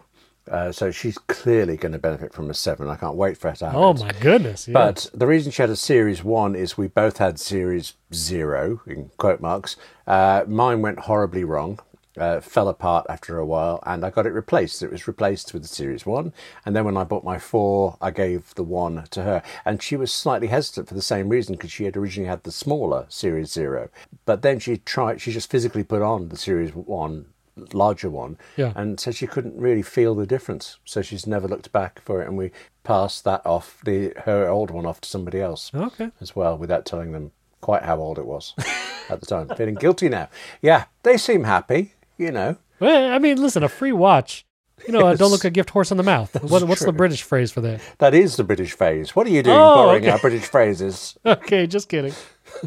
[SPEAKER 2] Uh, so she's clearly going to benefit from a 7. I can't wait for her to have
[SPEAKER 1] Oh
[SPEAKER 2] it.
[SPEAKER 1] my goodness. Yeah.
[SPEAKER 2] But the reason she had a Series 1 is we both had Series 0, in quote marks. Uh, mine went horribly wrong, uh, fell apart after a while, and I got it replaced. It was replaced with the Series 1. And then when I bought my 4, I gave the 1 to her. And she was slightly hesitant for the same reason because she had originally had the smaller Series 0. But then she tried, she just physically put on the Series 1 larger one
[SPEAKER 1] Yeah.
[SPEAKER 2] and so she couldn't really feel the difference so she's never looked back for it and we passed that off the her old one off to somebody else
[SPEAKER 1] okay.
[SPEAKER 2] as well without telling them quite how old it was at the time feeling guilty now yeah they seem happy you know
[SPEAKER 1] Well, I mean, listen, a free watch. You know, uh, don't look a gift horse in the mouth. What, what's the. British phrase for that?
[SPEAKER 2] that is the british phrase what are you doing
[SPEAKER 1] Oh,
[SPEAKER 2] borrowing
[SPEAKER 1] okay.
[SPEAKER 2] our british phrases
[SPEAKER 1] Okay, just kidding.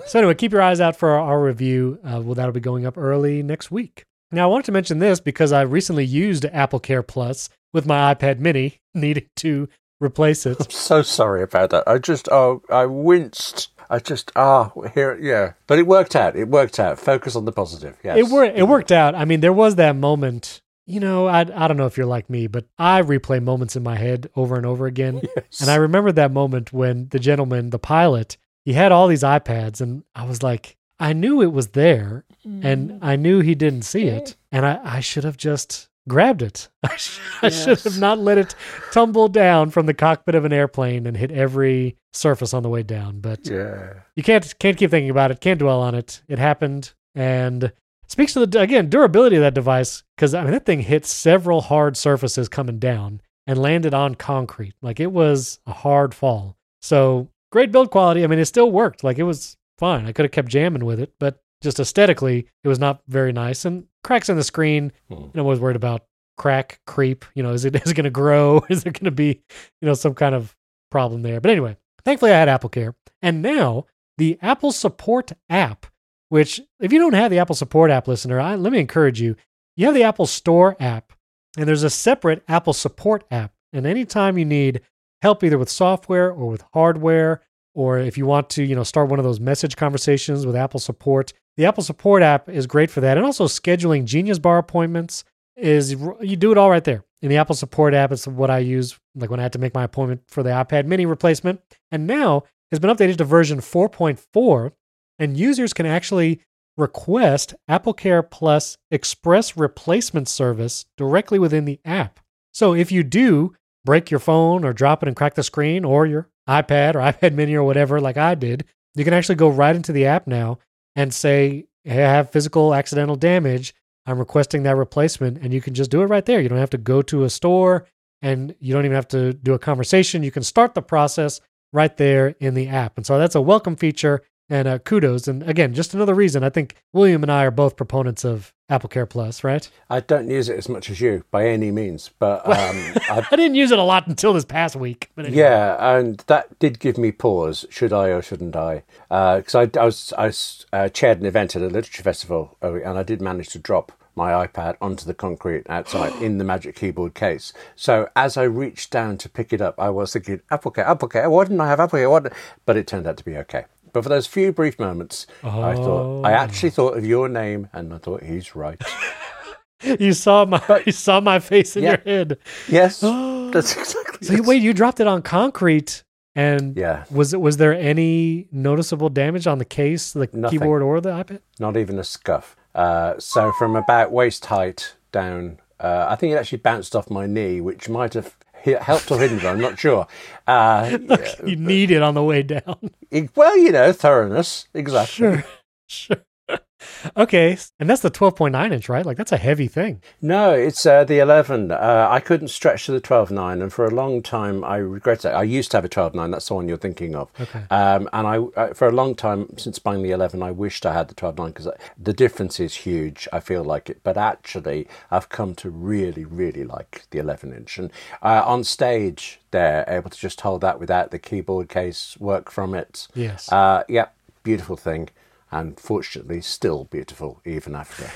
[SPEAKER 1] so anyway, keep your eyes out for our, our review. Uh, well, that'll be going up early next week. Now, I wanted to mention this because I recently used Apple Care Plus with my iPad Mini, needing to replace it.
[SPEAKER 2] I'm so sorry about that i just oh i winced i just ah here yeah but it worked out it worked out focus on the positive yes
[SPEAKER 1] It worked. It worked out. I mean, there was that moment. You know, I I don't know if you're like me, but I replay moments in my head over and over again.
[SPEAKER 2] Yes.
[SPEAKER 1] And I remember that moment when the gentleman, the pilot, he had all these iPads, and I was like, I knew it was there, and I knew he didn't see it, and I, I should have just grabbed it. I, sh- I should have not let it tumble down from the cockpit of an airplane and hit every surface on the way down. But
[SPEAKER 2] yeah
[SPEAKER 1] you can't can't keep thinking about it. Can't dwell on it. It happened, and speaks to the again durability of that device because I mean that thing hit several hard surfaces coming down and landed on concrete. Like it was a hard fall. So great build quality. I mean, it still worked. Like it was fine. I could have kept jamming with it, but just aesthetically, it was not very nice. And cracks in the screen.
[SPEAKER 2] Hmm.
[SPEAKER 1] You know, I was worried about crack creep. You know, is it is it going to grow? Is there going to be you know some kind of problem there? But anyway, thankfully I had Apple Care, and now the Apple Support app. Which, if you don't have the Apple Support app, listener, I, let me encourage you. You have the Apple Store app, and there's a separate Apple Support app. And anytime you need help either with software or with hardware, or if you want to, you know, start one of those message conversations with Apple Support, the Apple Support app is great for that. And also scheduling Genius Bar appointments is you do it all right there. In the Apple Support app, it's what I use like when I had to make my appointment for the iPad mini replacement. And now it's been updated to version 4.4, and users can actually request Apple Care Plus Express Replacement Service directly within the app. So if you do break your phone or drop it and crack the screen or your iPad or iPad mini or whatever, like I did, you can actually go right into the app now and say, hey, I have physical accidental damage. I'm requesting that replacement. And you can just do it right there. You don't have to go to a store and you don't even have to do a conversation. You can start the process right there in the app. And so that's a welcome feature and uh, kudos. And again, just another reason I think William and I are both proponents of Apple Care Plus, right?
[SPEAKER 2] I don't use it as much as you by any means, but um,
[SPEAKER 1] I, I, didn't use it a lot until this past week.
[SPEAKER 2] Anyway. Yeah, and that did give me pause. Should I or shouldn't I? Because uh, I, I, was I was, uh, chaired an event at a literature festival, uh, and I did manage to drop my iPad onto the concrete outside in the Magic Keyboard case. So as I reached down to pick it up, I was thinking, Apple Care, Apple Care, why didn't I have Apple Care? What? But it turned out to be okay. But for those few brief moments, oh. I thought I actually thought of your name, and I thought he's right.
[SPEAKER 1] you saw my you saw my face in yeah. your head.
[SPEAKER 2] Yes, that's exactly.
[SPEAKER 1] So wait, you dropped it on concrete, and
[SPEAKER 2] yeah,
[SPEAKER 1] was it was there any noticeable damage on the case, the Nothing. keyboard, or the iPad?
[SPEAKER 2] Not even a scuff. Uh, so from about waist height down, uh, I think it actually bounced off my knee, which might have helped or hindered. I'm not sure. Uh,
[SPEAKER 1] you need it on the way down.
[SPEAKER 2] well, you know, thoroughness. Exactly.
[SPEAKER 1] Sure. Sure. Okay, and that's the 12.9 inch, right? Like that's a heavy thing.
[SPEAKER 2] No, it's uh, the 11. Uh, I couldn't stretch to the 12.9, and for a long time, I regret it. I used to have a 12.9. That's the one you're thinking of.
[SPEAKER 1] Okay.
[SPEAKER 2] Um, and I, uh, for a long time since buying the 11, I wished I had the 12.9 because the difference is huge. I feel like it, but actually, I've come to really, really like the 11 inch. And uh, on stage, they're able to just hold that without the keyboard case work from it.
[SPEAKER 1] Yes.
[SPEAKER 2] Uh, yeah, beautiful thing and fortunately still beautiful even after.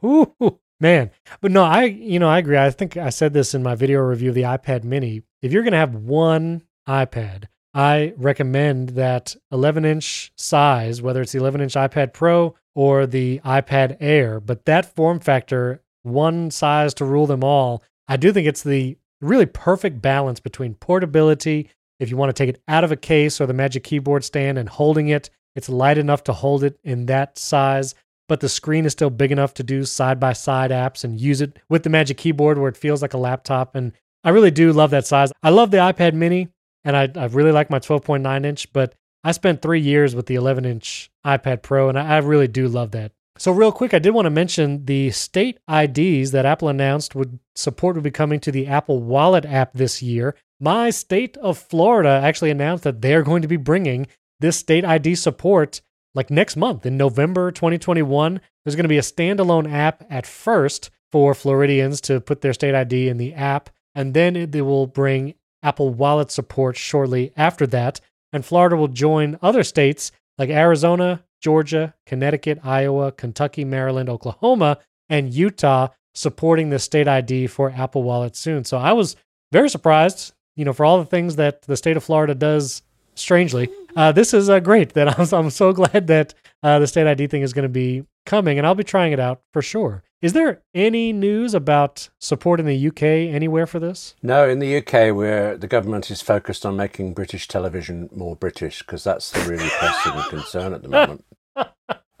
[SPEAKER 1] Ooh, man. But no, I you know, I agree. I think I said this in my video review of the iPad mini. If you're gonna have one iPad, I recommend that 11 inch size, whether it's the 11 inch iPad Pro or the iPad Air, but that form factor, one size to rule them all, I do think it's the really perfect balance between portability, if you want to take it out of a case or the Magic Keyboard stand and holding it it's light enough to hold it in that size, but the screen is still big enough to do side by side apps and use it with the Magic Keyboard where it feels like a laptop. And I really do love that size. I love the iPad mini and I, I really like my 12.9 inch, but I spent three years with the 11 inch iPad Pro and I, I really do love that. So, real quick, I did want to mention the state IDs that Apple announced would support would be coming to the Apple Wallet app this year. My state of Florida actually announced that they're going to be bringing this state ID support like next month in November 2021. There's going to be a standalone app at first for Floridians to put their state ID in the app, and then they will bring Apple Wallet support shortly after that. And Florida will join other states like Arizona, Georgia, Connecticut, Iowa, Kentucky, Maryland, Oklahoma, and Utah supporting the state ID for Apple Wallet soon. So I was very surprised, you know, for all the things that the state of Florida does strangely. Uh, this is uh, great that I'm, I'm so glad that uh, the state ID thing is going to be coming, and I'll be trying it out for sure. Is there any news about support in the UK anywhere for this?
[SPEAKER 2] No, in the UK, where the government is focused on making British television more British, because that's the really pressing concern at the moment.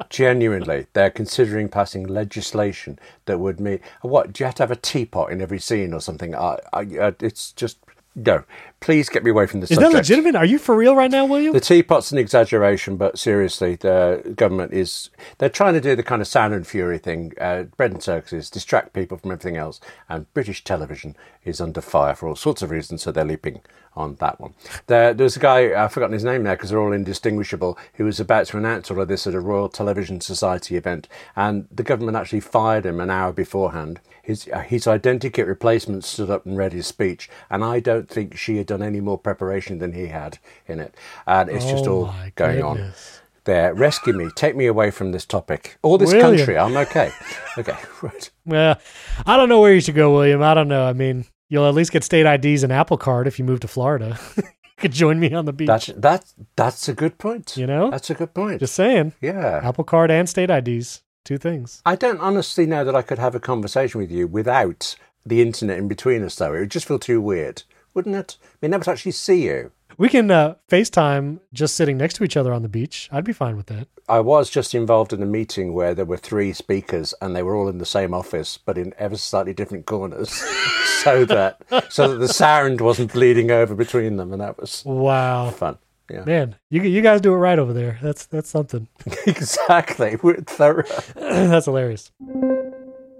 [SPEAKER 2] Genuinely, they're considering passing legislation that would mean what? Do you have to have a teapot in every scene or something? I, I, uh, it's just no, please get me away from this.
[SPEAKER 1] Is
[SPEAKER 2] subject.
[SPEAKER 1] that legitimate? Are you for real right now, William?
[SPEAKER 2] The teapot's an exaggeration, but seriously, the government is they're trying to do the kind of sound and fury thing. Uh, bread and circuses distract people from everything else, and British television is under fire for all sorts of reasons, so they're leaping on that one. There, there's a guy I've forgotten his name now because they're all indistinguishable. Who was about to announce all of this at a Royal Television Society event, and the government actually fired him an hour beforehand his, uh, his identikit replacement stood up and read his speech, and I don't think she had done any more preparation than he had in it. And it's oh just all going goodness. on. There, rescue me, take me away from this topic or this William. country. I'm okay. Okay, right.
[SPEAKER 1] Well, I don't know where you should go, William. I don't know. I mean, you'll at least get state IDs and Apple Card if you move to Florida. you could join me on the beach.
[SPEAKER 2] That's that's that's a good point.
[SPEAKER 1] You know,
[SPEAKER 2] that's a good point.
[SPEAKER 1] Just saying.
[SPEAKER 2] Yeah,
[SPEAKER 1] Apple Card and state IDs. Two things.
[SPEAKER 2] I don't honestly know that I could have a conversation with you without the internet in between us, though. It would just feel too weird, wouldn't it? I mean, never to actually see you.
[SPEAKER 1] We can uh, FaceTime just sitting next to each other on the beach. I'd be fine with that.
[SPEAKER 2] I was just involved in a meeting where there were three speakers and they were all in the same office but in ever slightly different corners so that so that the sound wasn't bleeding over between them and that was
[SPEAKER 1] Wow.
[SPEAKER 2] fun. Yeah.
[SPEAKER 1] Man, you you guys do it right over there. That's that's something.
[SPEAKER 2] exactly. We're thorough.
[SPEAKER 1] That's hilarious.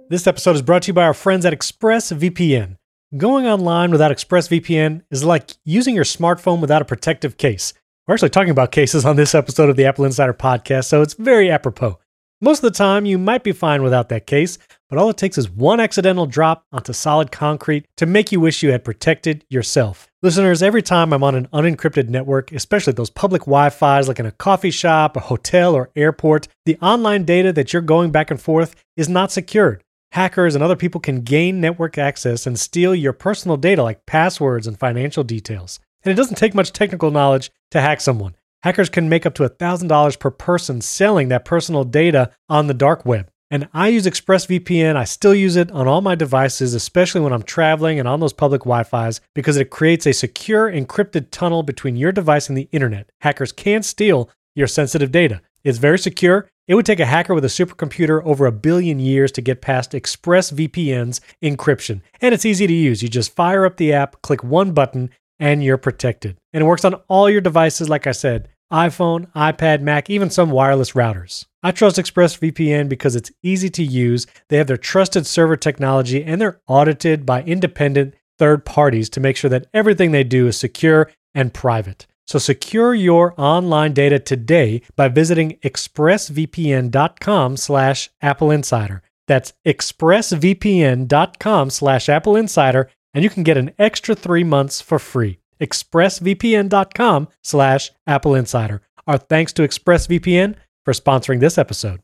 [SPEAKER 1] This episode is brought to you by our friends at ExpressVPN. Going online without ExpressVPN is like using your smartphone without a protective case. We're actually talking about cases on this episode of the Apple Insider podcast, so it's very apropos. Most of the time, you might be fine without that case, but all it takes is one accidental drop onto solid concrete to make you wish you had protected yourself. Listeners, every time I'm on an unencrypted network, especially those public Wi Fi's like in a coffee shop, a hotel, or airport, the online data that you're going back and forth is not secured. Hackers and other people can gain network access and steal your personal data like passwords and financial details. And it doesn't take much technical knowledge to hack someone. Hackers can make up to $1,000 per person selling that personal data on the dark web. And I use ExpressVPN. I still use it on all my devices, especially when I'm traveling and on those public Wi Fi's, because it creates a secure encrypted tunnel between your device and the internet. Hackers can't steal your sensitive data. It's very secure. It would take a hacker with a supercomputer over a billion years to get past ExpressVPN's encryption. And it's easy to use. You just fire up the app, click one button, and you're protected. And it works on all your devices, like I said iPhone, iPad, Mac, even some wireless routers. I trust ExpressVPN because it's easy to use. They have their trusted server technology and they're audited by independent third parties to make sure that everything they do is secure and private. So secure your online data today by visiting expressvpn.com slash Apple Insider. That's expressvpn.com slash Apple Insider, and you can get an extra three months for free. expressvpn.com slash Apple Insider. Our thanks to ExpressVPN for sponsoring this episode.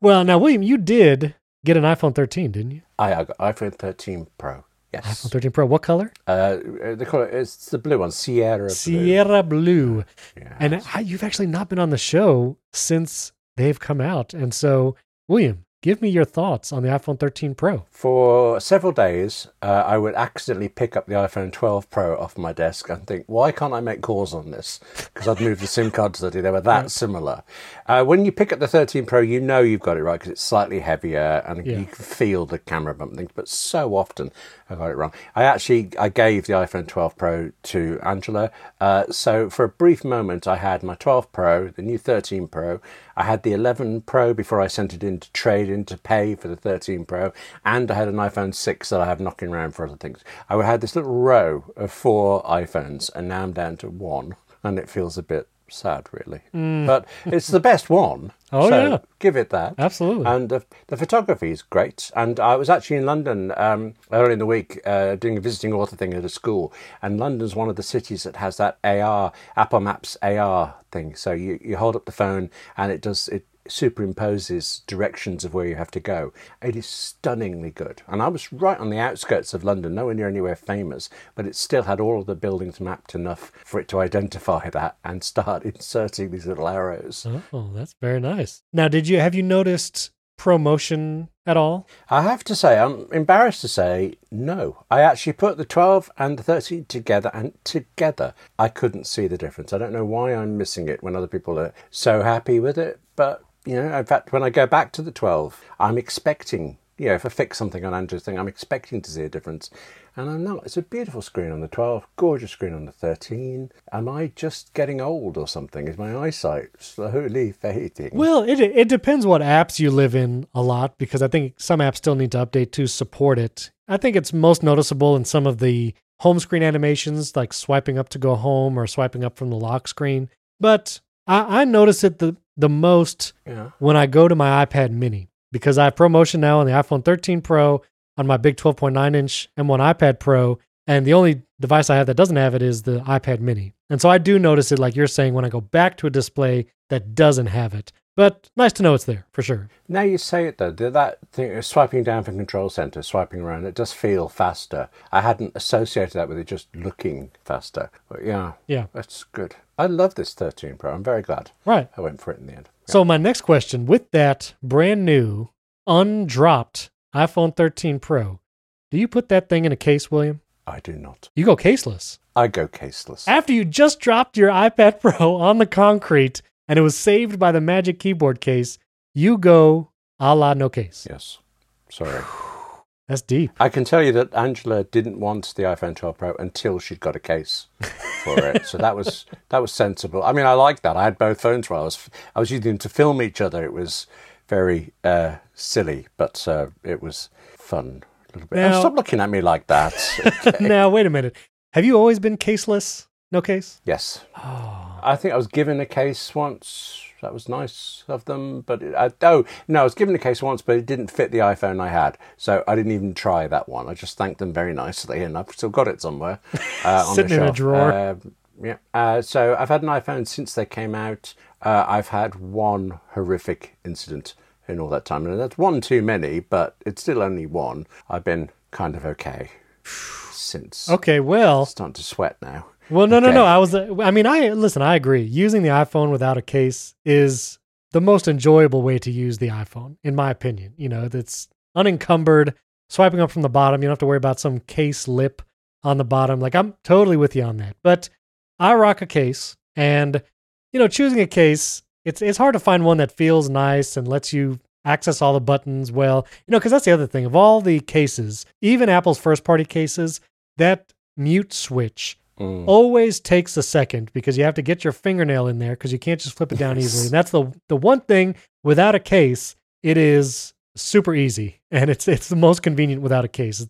[SPEAKER 1] Well, now, William, you did get an iPhone 13, didn't you?
[SPEAKER 2] I, I got iPhone 13 Pro. Yes.
[SPEAKER 1] iPhone 13 Pro. What color?
[SPEAKER 2] Uh, they call it, it's the blue one, Sierra Blue.
[SPEAKER 1] Sierra Blue.
[SPEAKER 2] Yeah.
[SPEAKER 1] And I, you've actually not been on the show since they've come out. And so, William, give me your thoughts on the iPhone 13 Pro.
[SPEAKER 2] For several days, uh, I would accidentally pick up the iPhone 12 Pro off my desk and think, why can't I make calls on this? Because I'd moved the SIM card to the They were that similar. Uh, when you pick up the 13 Pro, you know you've got it right because it's slightly heavier and
[SPEAKER 1] Yeah.
[SPEAKER 2] you can feel the camera bump things. But so often I got it wrong. I actually I gave the iPhone 12 Pro to Angela. Uh, so for a brief moment, I had my 12 Pro, the new 13 Pro. I had the 11 Pro before I sent it in to trade in to pay for the 13 Pro, and I had an iPhone 6 that I have knocking around for other things. I had this little row of four iPhones, and now I'm down to one, and it feels a bit sad, really. But it's the best one.
[SPEAKER 1] Oh,
[SPEAKER 2] so
[SPEAKER 1] yeah.
[SPEAKER 2] give it that.
[SPEAKER 1] Absolutely.
[SPEAKER 2] And the, the photography is great. And I was actually in London um, early in the week uh, doing a visiting author thing at a school. And London's one of the cities that has that AR, Apple Maps AR thing. So you, you hold up the phone and it does, it superimposes directions of where you have to go. It is stunningly good. And I was right on the outskirts of London, nowhere near anywhere famous, but it still had all of the buildings mapped enough for it to identify that and start inserting these little arrows.
[SPEAKER 1] Oh, that's very nice. Now, did you have you noticed promotion at all?
[SPEAKER 2] I have to say, I'm embarrassed to say no. I actually put the 12 and the 13 together, and together I couldn't see the difference. I don't know why I'm missing it when other people are so happy with it, but you know, in fact, when I go back to the 12, I'm expecting, you know, if I fix something on Andrew's thing, I'm expecting to see a difference. And I'm not. It's a beautiful screen on the 12, gorgeous screen on the 13. Am I just getting old or something? Is my eyesight slowly fading?
[SPEAKER 1] Well, it it depends what apps you live in a lot because I think some apps still need to update to support it. I think it's most noticeable in some of the home screen animations, like swiping up to go home or swiping up from the lock screen. But I, I notice it the the most
[SPEAKER 2] yeah.
[SPEAKER 1] when I go to my iPad mini because I have promotion now on the iPhone 13 Pro, on my big 12.9 inch M1 iPad Pro, and the only device I have that doesn't have it is the iPad mini. And so I do notice it, like you're saying, when I go back to a display that doesn't have it. But nice to know it's there for sure.
[SPEAKER 2] Now you say it though, that thing, uh, swiping down from control center, swiping around, it does feel faster. I hadn't associated that with it just looking faster. But yeah,
[SPEAKER 1] Yeah.
[SPEAKER 2] that's good. I love this 13 Pro. I'm very glad
[SPEAKER 1] Right.
[SPEAKER 2] I went for it in the end.
[SPEAKER 1] So my next question with that brand new, undropped iPhone 13 Pro, do you put that thing in a case, William?
[SPEAKER 2] I do not.
[SPEAKER 1] You go caseless.
[SPEAKER 2] I go caseless.
[SPEAKER 1] After you just dropped your iPad Pro on the concrete and it was saved by the Magic Keyboard case, you go a la no case.
[SPEAKER 2] Yes. Sorry.
[SPEAKER 1] That's deep.
[SPEAKER 2] I can tell you that Angela didn't want the iPhone 12 Pro until she'd got a case for it. so that was that was sensible. I mean, I like that. I had both phones while I was I was using them to film each other. It was very uh, silly, but uh, it was fun a little bit. Oh, stop looking at me like that. Okay.
[SPEAKER 1] now, wait a minute. Have you always been caseless? No case?
[SPEAKER 2] yes.
[SPEAKER 1] Oh.
[SPEAKER 2] I think I was given a case once. That was nice of them, but it, I, oh no, I was given a case once, but it didn't fit the iPhone I had, so I didn't even try that one. I just thanked them very nicely, and I've still got it somewhere uh, on
[SPEAKER 1] Sitting
[SPEAKER 2] the
[SPEAKER 1] in a drawer.
[SPEAKER 2] Uh, yeah. Uh, so I've had an iPhone since they came out. Uh, I've had one horrific incident in all that time, and that's one too many, but it's still only one. I've been kind of okay since.
[SPEAKER 1] Okay, well,
[SPEAKER 2] Starting to sweat now.
[SPEAKER 1] Well, no, no,
[SPEAKER 2] Okay.
[SPEAKER 1] no. I was. uh, I mean, I listen. I agree. Using the iPhone without a case is the most enjoyable way to use the iPhone, in my opinion. You know, that's unencumbered. Swiping up from the bottom, you don't have to worry about some case lip on the bottom. Like I'm totally with you on that. But I rock a case, and you know, choosing a case, it's it's hard to find one that feels nice and lets you access all the buttons well. You know, because that's the other thing. Of all the cases, even Apple's first party cases, that mute switch
[SPEAKER 2] Mm.
[SPEAKER 1] always takes a second because you have to get your fingernail in there because you can't just flip it down easily. And that's the the one thing without a case, it is super easy and it's it's the most convenient without a case.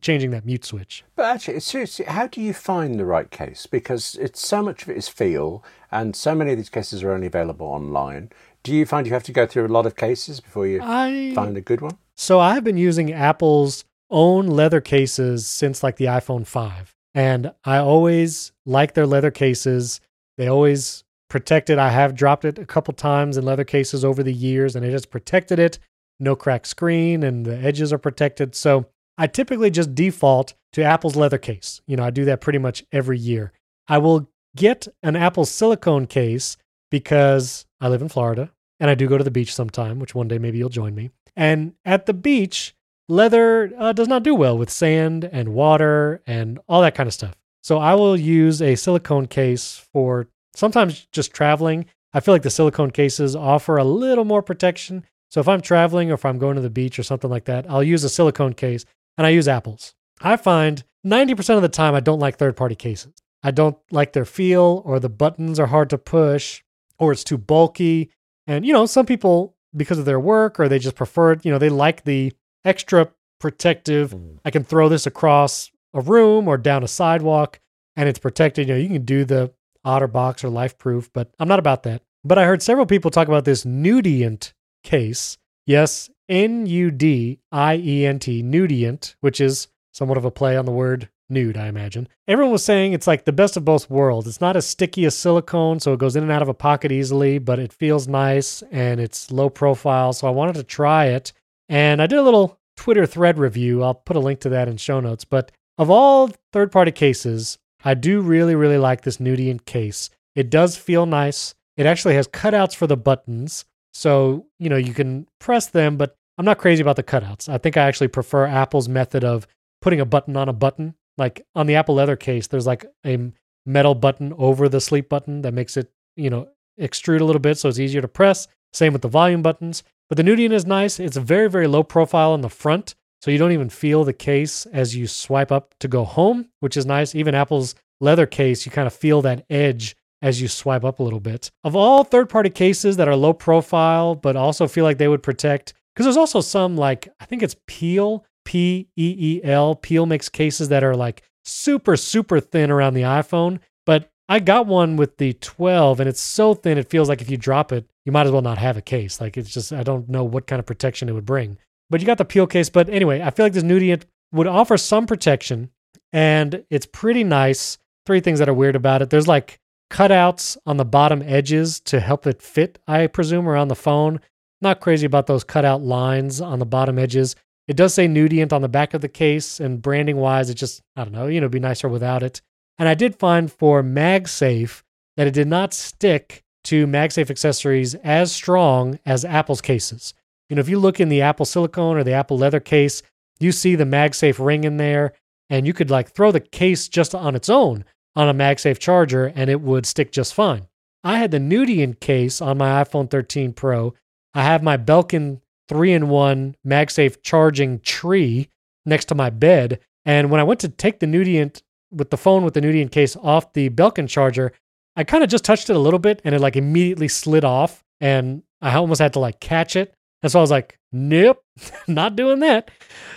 [SPEAKER 1] Changing that mute switch.
[SPEAKER 2] But actually, seriously, how do you find the right case? Because it's so much of it is feel, and so many of these cases are only available online. Do you find you have to go through a lot of cases before you
[SPEAKER 1] I
[SPEAKER 2] find a good one?
[SPEAKER 1] So I've been using Apple's own leather cases since like the iPhone 5. And I always like their leather cases. They always protect it. I have dropped it a couple times in leather cases over the years and it has protected it. No cracked screen and the edges are protected. So I typically just default to Apple's leather case. You know, I do that pretty much every year. I will get an Apple silicone case because I live in Florida and I do go to the beach sometime, which one day maybe you'll join me. And at the beach, leather uh, does not do well with sand and water and all that kind of stuff. So I will use a silicone case for sometimes just traveling. I feel like the silicone cases offer a little more protection. So if I'm traveling or if I'm going to the beach or something like that, I'll use a silicone case and I use Apple's. I find 90% of the time I don't like third party cases. I don't like their feel or the buttons are hard to push or it's too bulky. And, you know, some people, because of their work or they just prefer it, you know, they like the extra protective.
[SPEAKER 2] Mm.
[SPEAKER 1] I can throw this across a room or down a sidewalk and it's protected. You know, you can do the OtterBox or LifeProof, but I'm not about that. But I heard several people talk about this Nudient case. Yes, N U D I E N T, Nudient, which is somewhat of a play on the word nude, I imagine. Everyone was saying it's like the best of both worlds. It's not as sticky as silicone, so it goes in and out of a pocket easily, but it feels nice and it's low profile. So I wanted to try it. And I did a little Twitter thread review. I'll put a link to that in show notes. But of all third party cases, I do really, really like this Nudient case. It does feel nice. It actually has cutouts for the buttons. So, you know, you can press them, but I'm not crazy about the cutouts. I think I actually prefer Apple's method of putting a button on a button. Like on the Apple leather case, there's like a metal button over the sleep button that makes it, you know, extrude a little bit so it's easier to press. Same with the volume buttons. But the Nudient is nice. It's a very, very low profile on the front. So you don't even feel the case as you swipe up to go home, which is nice. Even Apple's leather case, you kind of feel that edge as you swipe up a little bit. Of all third party cases that are low profile, but also feel like they would protect, because there's also some like, I think it's Peel, P E E L. Peel makes cases that are like super, super thin around the iPhone. But I got one with the 12 and it's so thin, it feels like if you drop it, you might as well not have a case. Like it's just, I don't know what kind of protection it would bring. But you got the Peel case. But anyway, I feel like this Nudient would offer some protection and it's pretty nice. Three things that are weird about it. There's like cutouts on the bottom edges to help it fit, I presume, around the phone. Not crazy about those cutout lines on the bottom edges. It does say Nudient on the back of the case, and branding wise, it just, I don't know, you know, be nicer without it. And I did find for MagSafe that it did not stick to MagSafe accessories as strong as Apple's cases. You know, if you look in the Apple silicone or the Apple leather case, you see the MagSafe ring in there, and you could like throw the case just on its own, on a MagSafe charger and it would stick just fine. I had the Nudient case on my iPhone 13 Pro. I have my Belkin 3 in 1 MagSafe charging tree next to my bed. And when I went to take the Nudient with the phone with the Nudient case off the Belkin charger, I kind of just touched it a little bit and it like immediately slid off and I almost had to like catch it. And so I was like, nope, not doing that.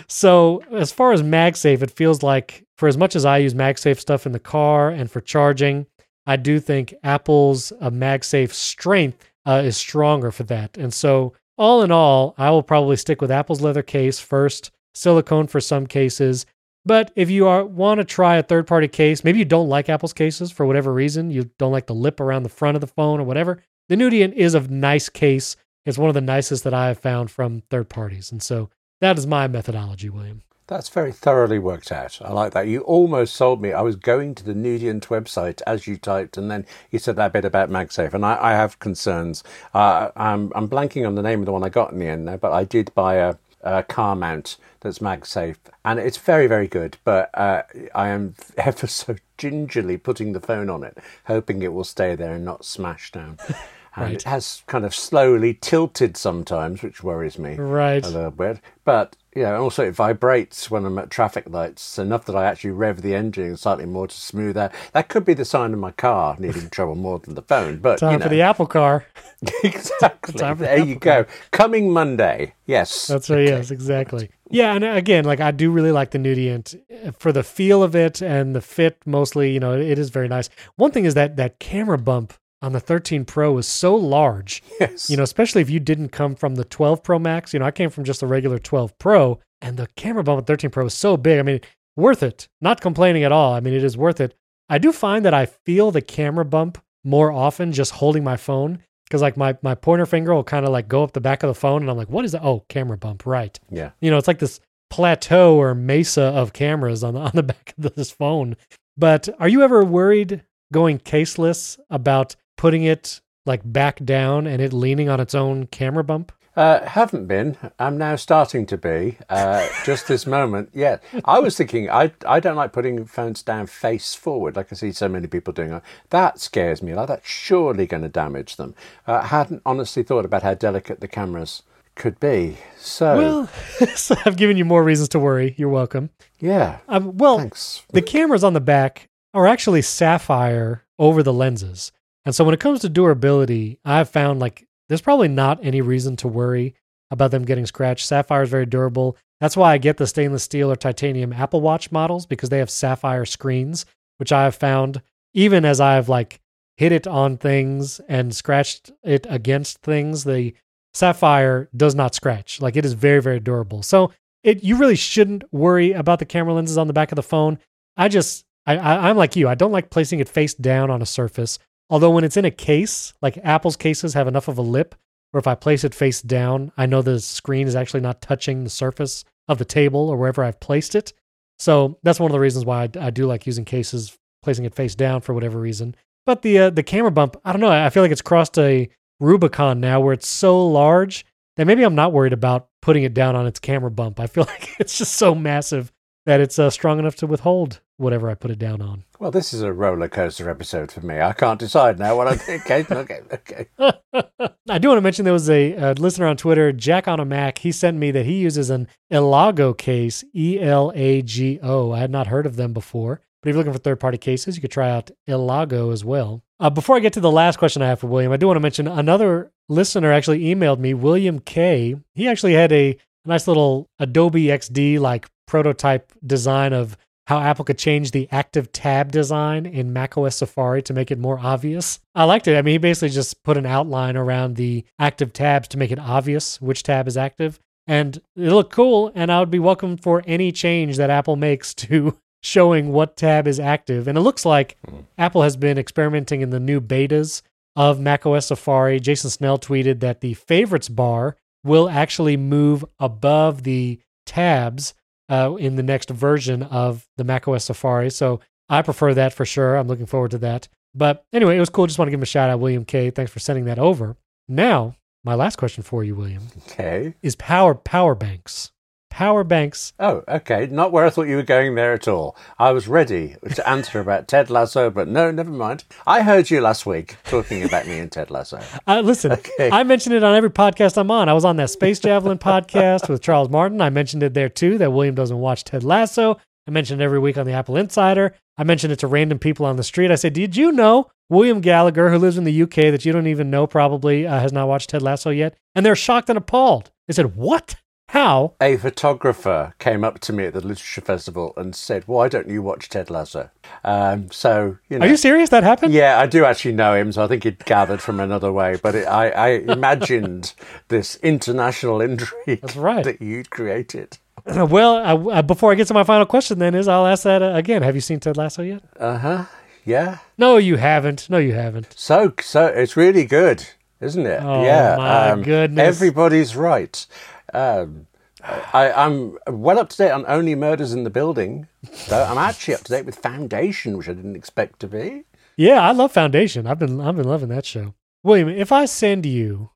[SPEAKER 1] So as far as MagSafe, it feels like for as much as I use MagSafe stuff in the car and for charging, I do think Apple's uh, MagSafe strength uh, is stronger for that. And so all in all, I will probably stick with Apple's leather case first, silicone for some cases, but if you are want to try a third party case, maybe you don't like Apple's cases for whatever reason, you don't like the lip around the front of the phone or whatever. The Nudient is a nice case. It's one of the nicest that I have found from third parties. And so that is my methodology, William.
[SPEAKER 2] That's very thoroughly worked out. I like that. You almost sold me. I was going to the Nudient's website as you typed, and then you said that bit about MagSafe, and I, I have concerns. Uh, I'm, I'm blanking on the name of the one I got in the end there, but I did buy a, a car mount that's MagSafe, and it's very, very good. But uh, I am ever so gingerly putting the phone on it, hoping it will stay there and not smash down. And
[SPEAKER 1] Right.
[SPEAKER 2] it has kind of slowly tilted sometimes, which worries me
[SPEAKER 1] Right.
[SPEAKER 2] a little bit. But you know, also it vibrates when I'm at traffic lights enough that I actually rev the engine slightly more to smooth out. That could be the sign of my car needing trouble more than the phone. But
[SPEAKER 1] Time
[SPEAKER 2] you know,
[SPEAKER 1] for the Apple car.
[SPEAKER 2] exactly.
[SPEAKER 1] Time for the
[SPEAKER 2] there you go. Coming Monday. Yes.
[SPEAKER 1] That's right. Yes, exactly. Yeah, and uh, again, like I do really like the Nudient for the feel of it and the fit. Mostly, you know, it is very nice. One thing is that that camera bump on the 13 Pro is so large.
[SPEAKER 2] yes.
[SPEAKER 1] You know, especially if you didn't come from the 12 Pro Max. You know, I came from just the regular 12 Pro, and the camera bump at 13 Pro is so big. I mean, worth it. Not complaining at all. I mean, it is worth it. I do find that I feel the camera bump more often just holding my phone because like my my pointer finger will kind of like go up the back of the phone, and I'm like, what is that? Oh, camera bump, right?
[SPEAKER 2] yeah.
[SPEAKER 1] you know, it's like this plateau or mesa of cameras on the, on the back of this phone. But are you ever worried going caseless about putting it like back down and it leaning on its own camera bump?
[SPEAKER 2] Uh, haven't been. I'm now starting to be. Uh, just this moment, yeah. I was thinking, I I don't like putting phones down face forward, like I see so many people doing. That scares me. Like that's surely going to damage them. Uh, hadn't honestly thought about how delicate the cameras could be. So
[SPEAKER 1] Well, so I've given you more reasons to worry. You're welcome.
[SPEAKER 2] yeah,
[SPEAKER 1] Um, well,
[SPEAKER 2] thanks.
[SPEAKER 1] the cameras on the back are actually sapphire over the lenses. And so when it comes to durability, I've found like there's probably not any reason to worry about them getting scratched. Sapphire is very durable. That's why I get the stainless steel or titanium Apple Watch models because they have sapphire screens, which I have found even as I've like hit it on things and scratched it against things, the sapphire does not scratch. Like it is very, very durable. So it you really shouldn't worry about the camera lenses on the back of the phone. I just I, I I'm like you. I don't like placing it face down on a surface. Although when it's in a case, like Apple's cases have enough of a lip, where if I place it face down, I know the screen is actually not touching the surface of the table or wherever I've placed it. So that's one of the reasons why I, I do like using cases, placing it face down for whatever reason. But the uh, the camera bump, I don't know. I feel like it's crossed a Rubicon now where it's so large that maybe I'm not worried about putting it down on its camera bump. I feel like it's just so massive that it's uh, strong enough to withhold whatever I put it down on.
[SPEAKER 2] Well, this is a roller coaster episode for me. I can't decide now what I think. Okay, okay, okay.
[SPEAKER 1] I do want to mention there was a, uh listener on Twitter, Jack on a Mac. He sent me that he uses an Elago case, E L A G O. I had not heard of them before. But if you're looking for third party cases, you could try out Elago as well. Uh, before I get to the last question I have for William, I do want to mention another listener actually emailed me, William K. He actually had a nice little Adobe XD like prototype design of how Apple could change the active tab design in macOS Safari to make it more obvious. I liked it. I mean, he basically just put an outline around the active tabs to make it obvious which tab is active. And it looked cool, and I would be welcome for any change that Apple makes to showing what tab is active. And it looks like hmm. Apple has been experimenting in the new betas of macOS Safari. Jason Snell tweeted that the favorites bar will actually move above the tabs uh, in the next version of the macOS Safari. So I prefer that for sure. I'm looking forward to that. But anyway, it was cool. Just want to give him a shout out, William K. Thanks for sending that over. Now, my last question for you, William,
[SPEAKER 2] Okay.
[SPEAKER 1] is power power banks. Power banks.
[SPEAKER 2] Oh, okay. Not where I thought you were going there at all. I was ready to answer about Ted Lasso, but no, never mind. I heard you last week talking about me and Ted Lasso.
[SPEAKER 1] Uh, listen, I mentioned it on every podcast I'm on. I was on that Space Javelin podcast with Charles Martin. I mentioned it there too that William doesn't watch Ted Lasso. I mentioned it every week on the Apple Insider. I mentioned it to random people on the street. I said, Did you know William Gallagher, who lives in the UK that you don't even know probably uh, has not watched Ted Lasso yet? And they're shocked and appalled. They said, What? How?
[SPEAKER 2] A photographer came up to me at the literature festival and said, "Why don't you watch Ted Lasso?" Um, so, you know,
[SPEAKER 1] Are you serious? That happened?
[SPEAKER 2] yeah, I do actually know him, so I think he'd gathered from another way. But it, I, I imagined this international intrigue
[SPEAKER 1] That's right.
[SPEAKER 2] that you'd created.
[SPEAKER 1] well, I, uh, before I get to my final question, then is I'll ask that uh, again. Have you seen Ted Lasso yet?
[SPEAKER 2] Uh huh. Yeah.
[SPEAKER 1] No, you haven't. No, you haven't.
[SPEAKER 2] So, so it's really good, isn't it?
[SPEAKER 1] Oh,
[SPEAKER 2] yeah.
[SPEAKER 1] my goodness.
[SPEAKER 2] Everybody's right. Um, I, I'm well up to date on Only Murders in the Building. Though I'm actually up to date with Foundation, which I didn't expect to be.
[SPEAKER 1] Yeah, I love Foundation. I've been I've been loving that show. William, if I send you,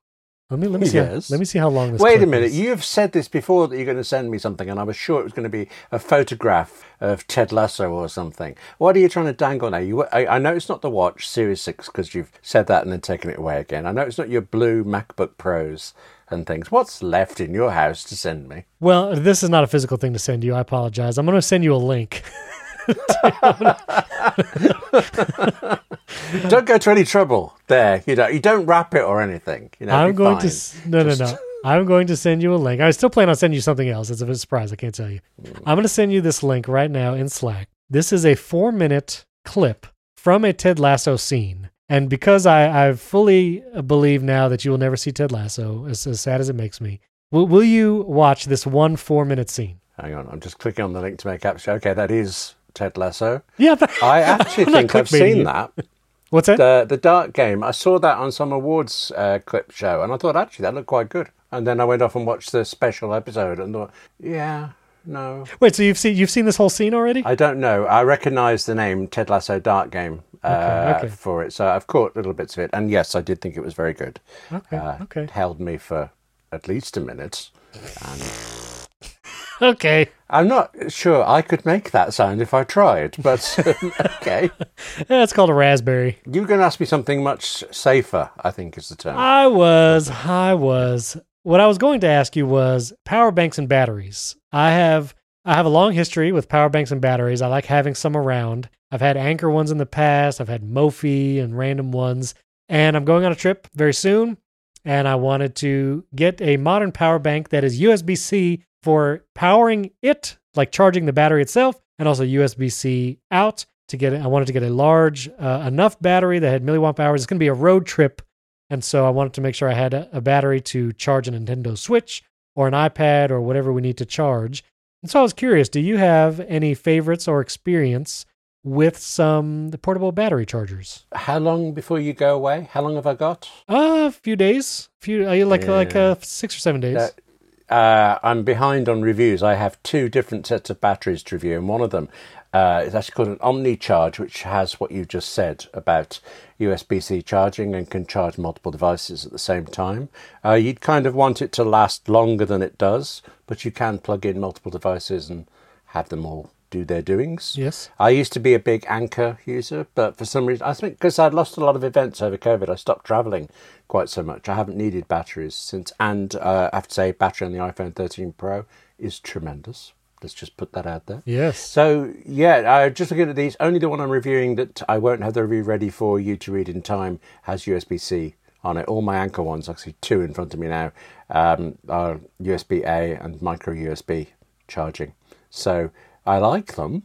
[SPEAKER 1] let me let me see.
[SPEAKER 2] Yes.
[SPEAKER 1] Let me see how long this.
[SPEAKER 2] Wait a minute.
[SPEAKER 1] is.
[SPEAKER 2] You've said this before that you're going to send me something, and I was sure it was going to be a photograph of Ted Lasso or something. What are you trying to dangle now? You, I, I know it's not the watch Series Six because you've said that and then taken it away again. I know it's not your blue MacBook Pros and things. What's left in your house to send me?
[SPEAKER 1] Well, this is not a physical thing to send you. I apologize. I'm going to send you a link.
[SPEAKER 2] don't go to any trouble there. You know, you don't wrap it or anything. You know,
[SPEAKER 1] I'm going
[SPEAKER 2] fine.
[SPEAKER 1] to no no no. I'm going to send you a link. I still plan on sending you something else. It's a bit of a surprise. I can't tell you. Mm. I'm going to send you this link right now in Slack. This is a four minute clip from a Ted Lasso scene. And because I, I fully believe now that you will never see Ted Lasso, as, as sad as it makes me, will, will you watch this one four minute scene?
[SPEAKER 2] Hang on, I'm just clicking on the link to make capture. Okay, that is Ted Lasso.
[SPEAKER 1] Yeah, but
[SPEAKER 2] I actually think I've seen
[SPEAKER 1] you.
[SPEAKER 2] that.
[SPEAKER 1] what's that?
[SPEAKER 2] The the Dark Game. I saw that on some awards uh, clip show, and I thought actually that looked quite good. And then I went off and watched the special episode, and thought, yeah, no,
[SPEAKER 1] Wait, so you've seen you've seen this whole scene already?
[SPEAKER 2] I don't know. I recognise the name Ted Lasso Dark Game uh,
[SPEAKER 1] Okay, okay.
[SPEAKER 2] for it, so I've caught little bits of it. And yes, I did think it was very good.
[SPEAKER 1] Okay,
[SPEAKER 2] Uh,
[SPEAKER 1] okay,
[SPEAKER 2] It held me for at least a minute. And
[SPEAKER 1] okay.
[SPEAKER 2] I'm not sure I could make that sound if I tried, but okay.
[SPEAKER 1] Yeah, it's called a raspberry.
[SPEAKER 2] You were going to ask me something much safer, I think is the term.
[SPEAKER 1] I was, I was. What I was going to ask you was power banks and batteries. I have, I have a long history with power banks and batteries. I like having some around. I've had Anker ones in the past. I've had Mophie and random ones, and I'm going on a trip very soon. And I wanted to get a modern power bank that is USB C for powering it, like charging the battery itself, and also USB C out to get. I wanted to get a large uh, enough battery that had milliwatt hours. It's going to be a road trip and so I wanted to make sure I had a, a battery to charge a Nintendo Switch or an iPad or whatever we need to charge. And so I was curious, do you have any favorites or experience with some portable battery chargers?
[SPEAKER 2] How long before you go away? How long have I got?
[SPEAKER 1] Uh, a few days, A few uh, like like
[SPEAKER 2] Yeah.
[SPEAKER 1] uh, six or seven days.
[SPEAKER 2] Uh, Uh, I'm behind on reviews. I have two different sets of batteries to review, and one of them uh, is actually called an OmniCharge, which has what you just said about USB C charging and can charge multiple devices at the same time. Uh, you'd kind of want it to last longer than it does, but you can plug in multiple devices and have them all do their doings.
[SPEAKER 1] yes.
[SPEAKER 2] I used to be a big Anker user, but for some reason, I think because I'd lost a lot of events over COVID, I stopped traveling quite so much. I haven't needed batteries since, and uh, I have to say, battery on the iPhone 13 Pro is tremendous. Let's just put that out there.
[SPEAKER 1] Yes.
[SPEAKER 2] So yeah, I just looking at these. Only the one I'm reviewing that I won't have the review ready for you to read in time has USB C on it. All my Anker ones, actually two in front of me now, um, are USB A and micro USB charging. So I like them,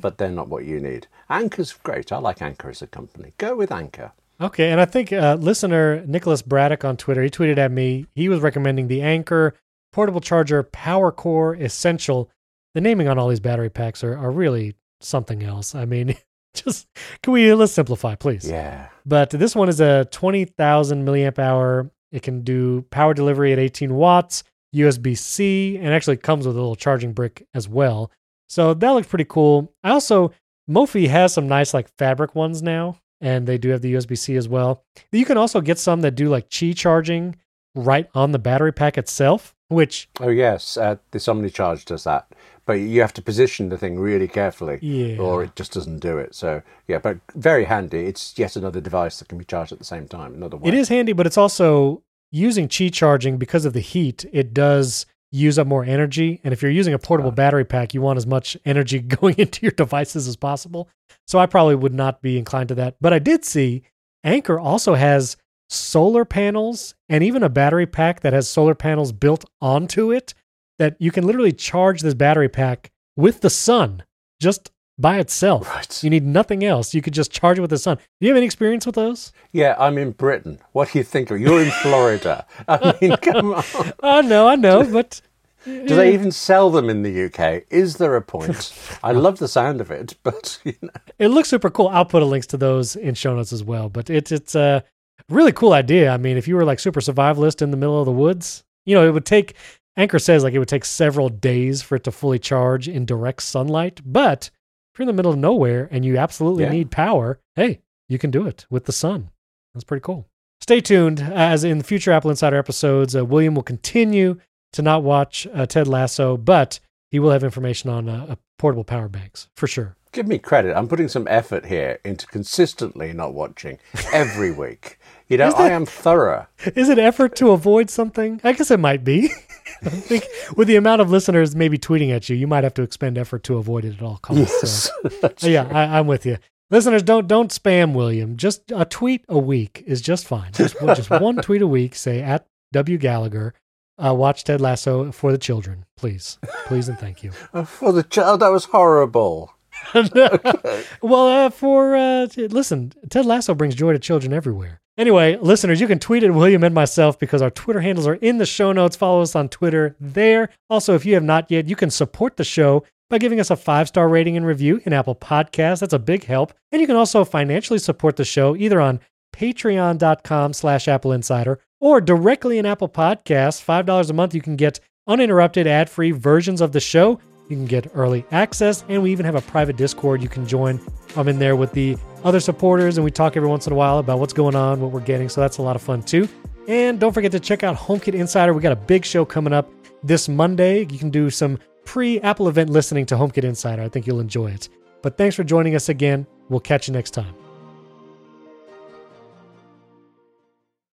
[SPEAKER 2] but they're not what you need. Anker's great. I like Anker as a company. Go with Anker.
[SPEAKER 1] Okay, and I think uh, listener Nicholas Braddock on Twitter, he tweeted at me. He was recommending the Anker portable charger PowerCore Essential. The naming on all these battery packs are, are really something else. I mean, just can we let's simplify, please?
[SPEAKER 2] Yeah.
[SPEAKER 1] But this one is a twenty thousand milliamp hour. It can do power delivery at eighteen watts, USB C, and actually comes with a little charging brick as well. So that looks pretty cool. I also Mophie has some nice like fabric ones now, and they do have the USB C as well. You can also get some that do like Qi charging right on the battery pack itself. which
[SPEAKER 2] Oh yes, uh, this OmniCharge does that, but you have to position the thing really carefully,
[SPEAKER 1] Yeah.
[SPEAKER 2] or it just doesn't do it. So yeah, but very handy. It's yet another device that can be charged at the same time. Another way.
[SPEAKER 1] it is handy, but it's also using Qi charging because of the heat. It does use up more energy, and if you're using a portable battery pack, you want as much energy going into your devices as possible. So I probably would not be inclined to that. But I did see Anker also has solar panels and even a battery pack that has solar panels built onto it that you can literally charge this battery pack with the sun just by itself.
[SPEAKER 2] Right.
[SPEAKER 1] You need nothing else. You could just charge it with the sun. Do you have any experience with those?
[SPEAKER 2] Yeah, I'm in Britain. What do you think of? You're in Florida. I mean, come on.
[SPEAKER 1] I know, I know, but
[SPEAKER 2] Do they even sell them in the UK? Is there a point? I love the sound of it, but you know.
[SPEAKER 1] it looks super cool. I'll put a links to those in show notes as well. But it's it's a really cool idea. I mean, if you were like super survivalist in the middle of the woods, you know, it would take Anker says like it would take several days for it to fully charge in direct sunlight. But if you're in the middle of nowhere and you absolutely
[SPEAKER 2] Yeah.
[SPEAKER 1] need power, hey, you can do it with the sun. That's pretty cool. Stay tuned as in future AppleInsider episodes, uh, William will continue to not watch uh, Ted Lasso, but he will have information on uh, uh, portable power banks for sure.
[SPEAKER 2] Give me credit. I'm putting some effort here into consistently not watching every week. You know,
[SPEAKER 1] Is
[SPEAKER 2] I am thorough.
[SPEAKER 1] Is it effort to avoid something? I guess it might be. I think with the amount of listeners maybe tweeting at you, you might have to expend effort to avoid it at all costs.
[SPEAKER 2] Yes.
[SPEAKER 1] So, yeah, I, I'm with you. Listeners, don't don't spam William. Just a tweet a week is just fine. Just one- just one tweet a week. Say at W Gallagher. Uh, watch Ted Lasso for the children, please, please, and thank you.
[SPEAKER 2] For the child, that was horrible.
[SPEAKER 1] well, uh, for uh, listen, Ted Lasso brings joy to children everywhere. Anyway, listeners, you can tweet at William and myself because our Twitter handles are in the show notes. Follow us on Twitter there. Also, if you have not yet, you can support the show by giving us a five star rating and review in Apple Podcasts. That's a big help. And you can also financially support the show either on patreon.com slash AppleInsider or directly in Apple Podcasts. $5 a month, you can get uninterrupted ad free versions of the show. You can get early access, and we even have a private Discord you can join. I'm in there with the other supporters, and we talk every once in a while about what's going on, what we're getting. So that's a lot of fun too. And don't forget to check out HomeKit Insider. We got a big show coming up this Monday. You can do some pre Apple event listening to HomeKit Insider. I think you'll enjoy it. But thanks for joining us again. We'll catch you next time.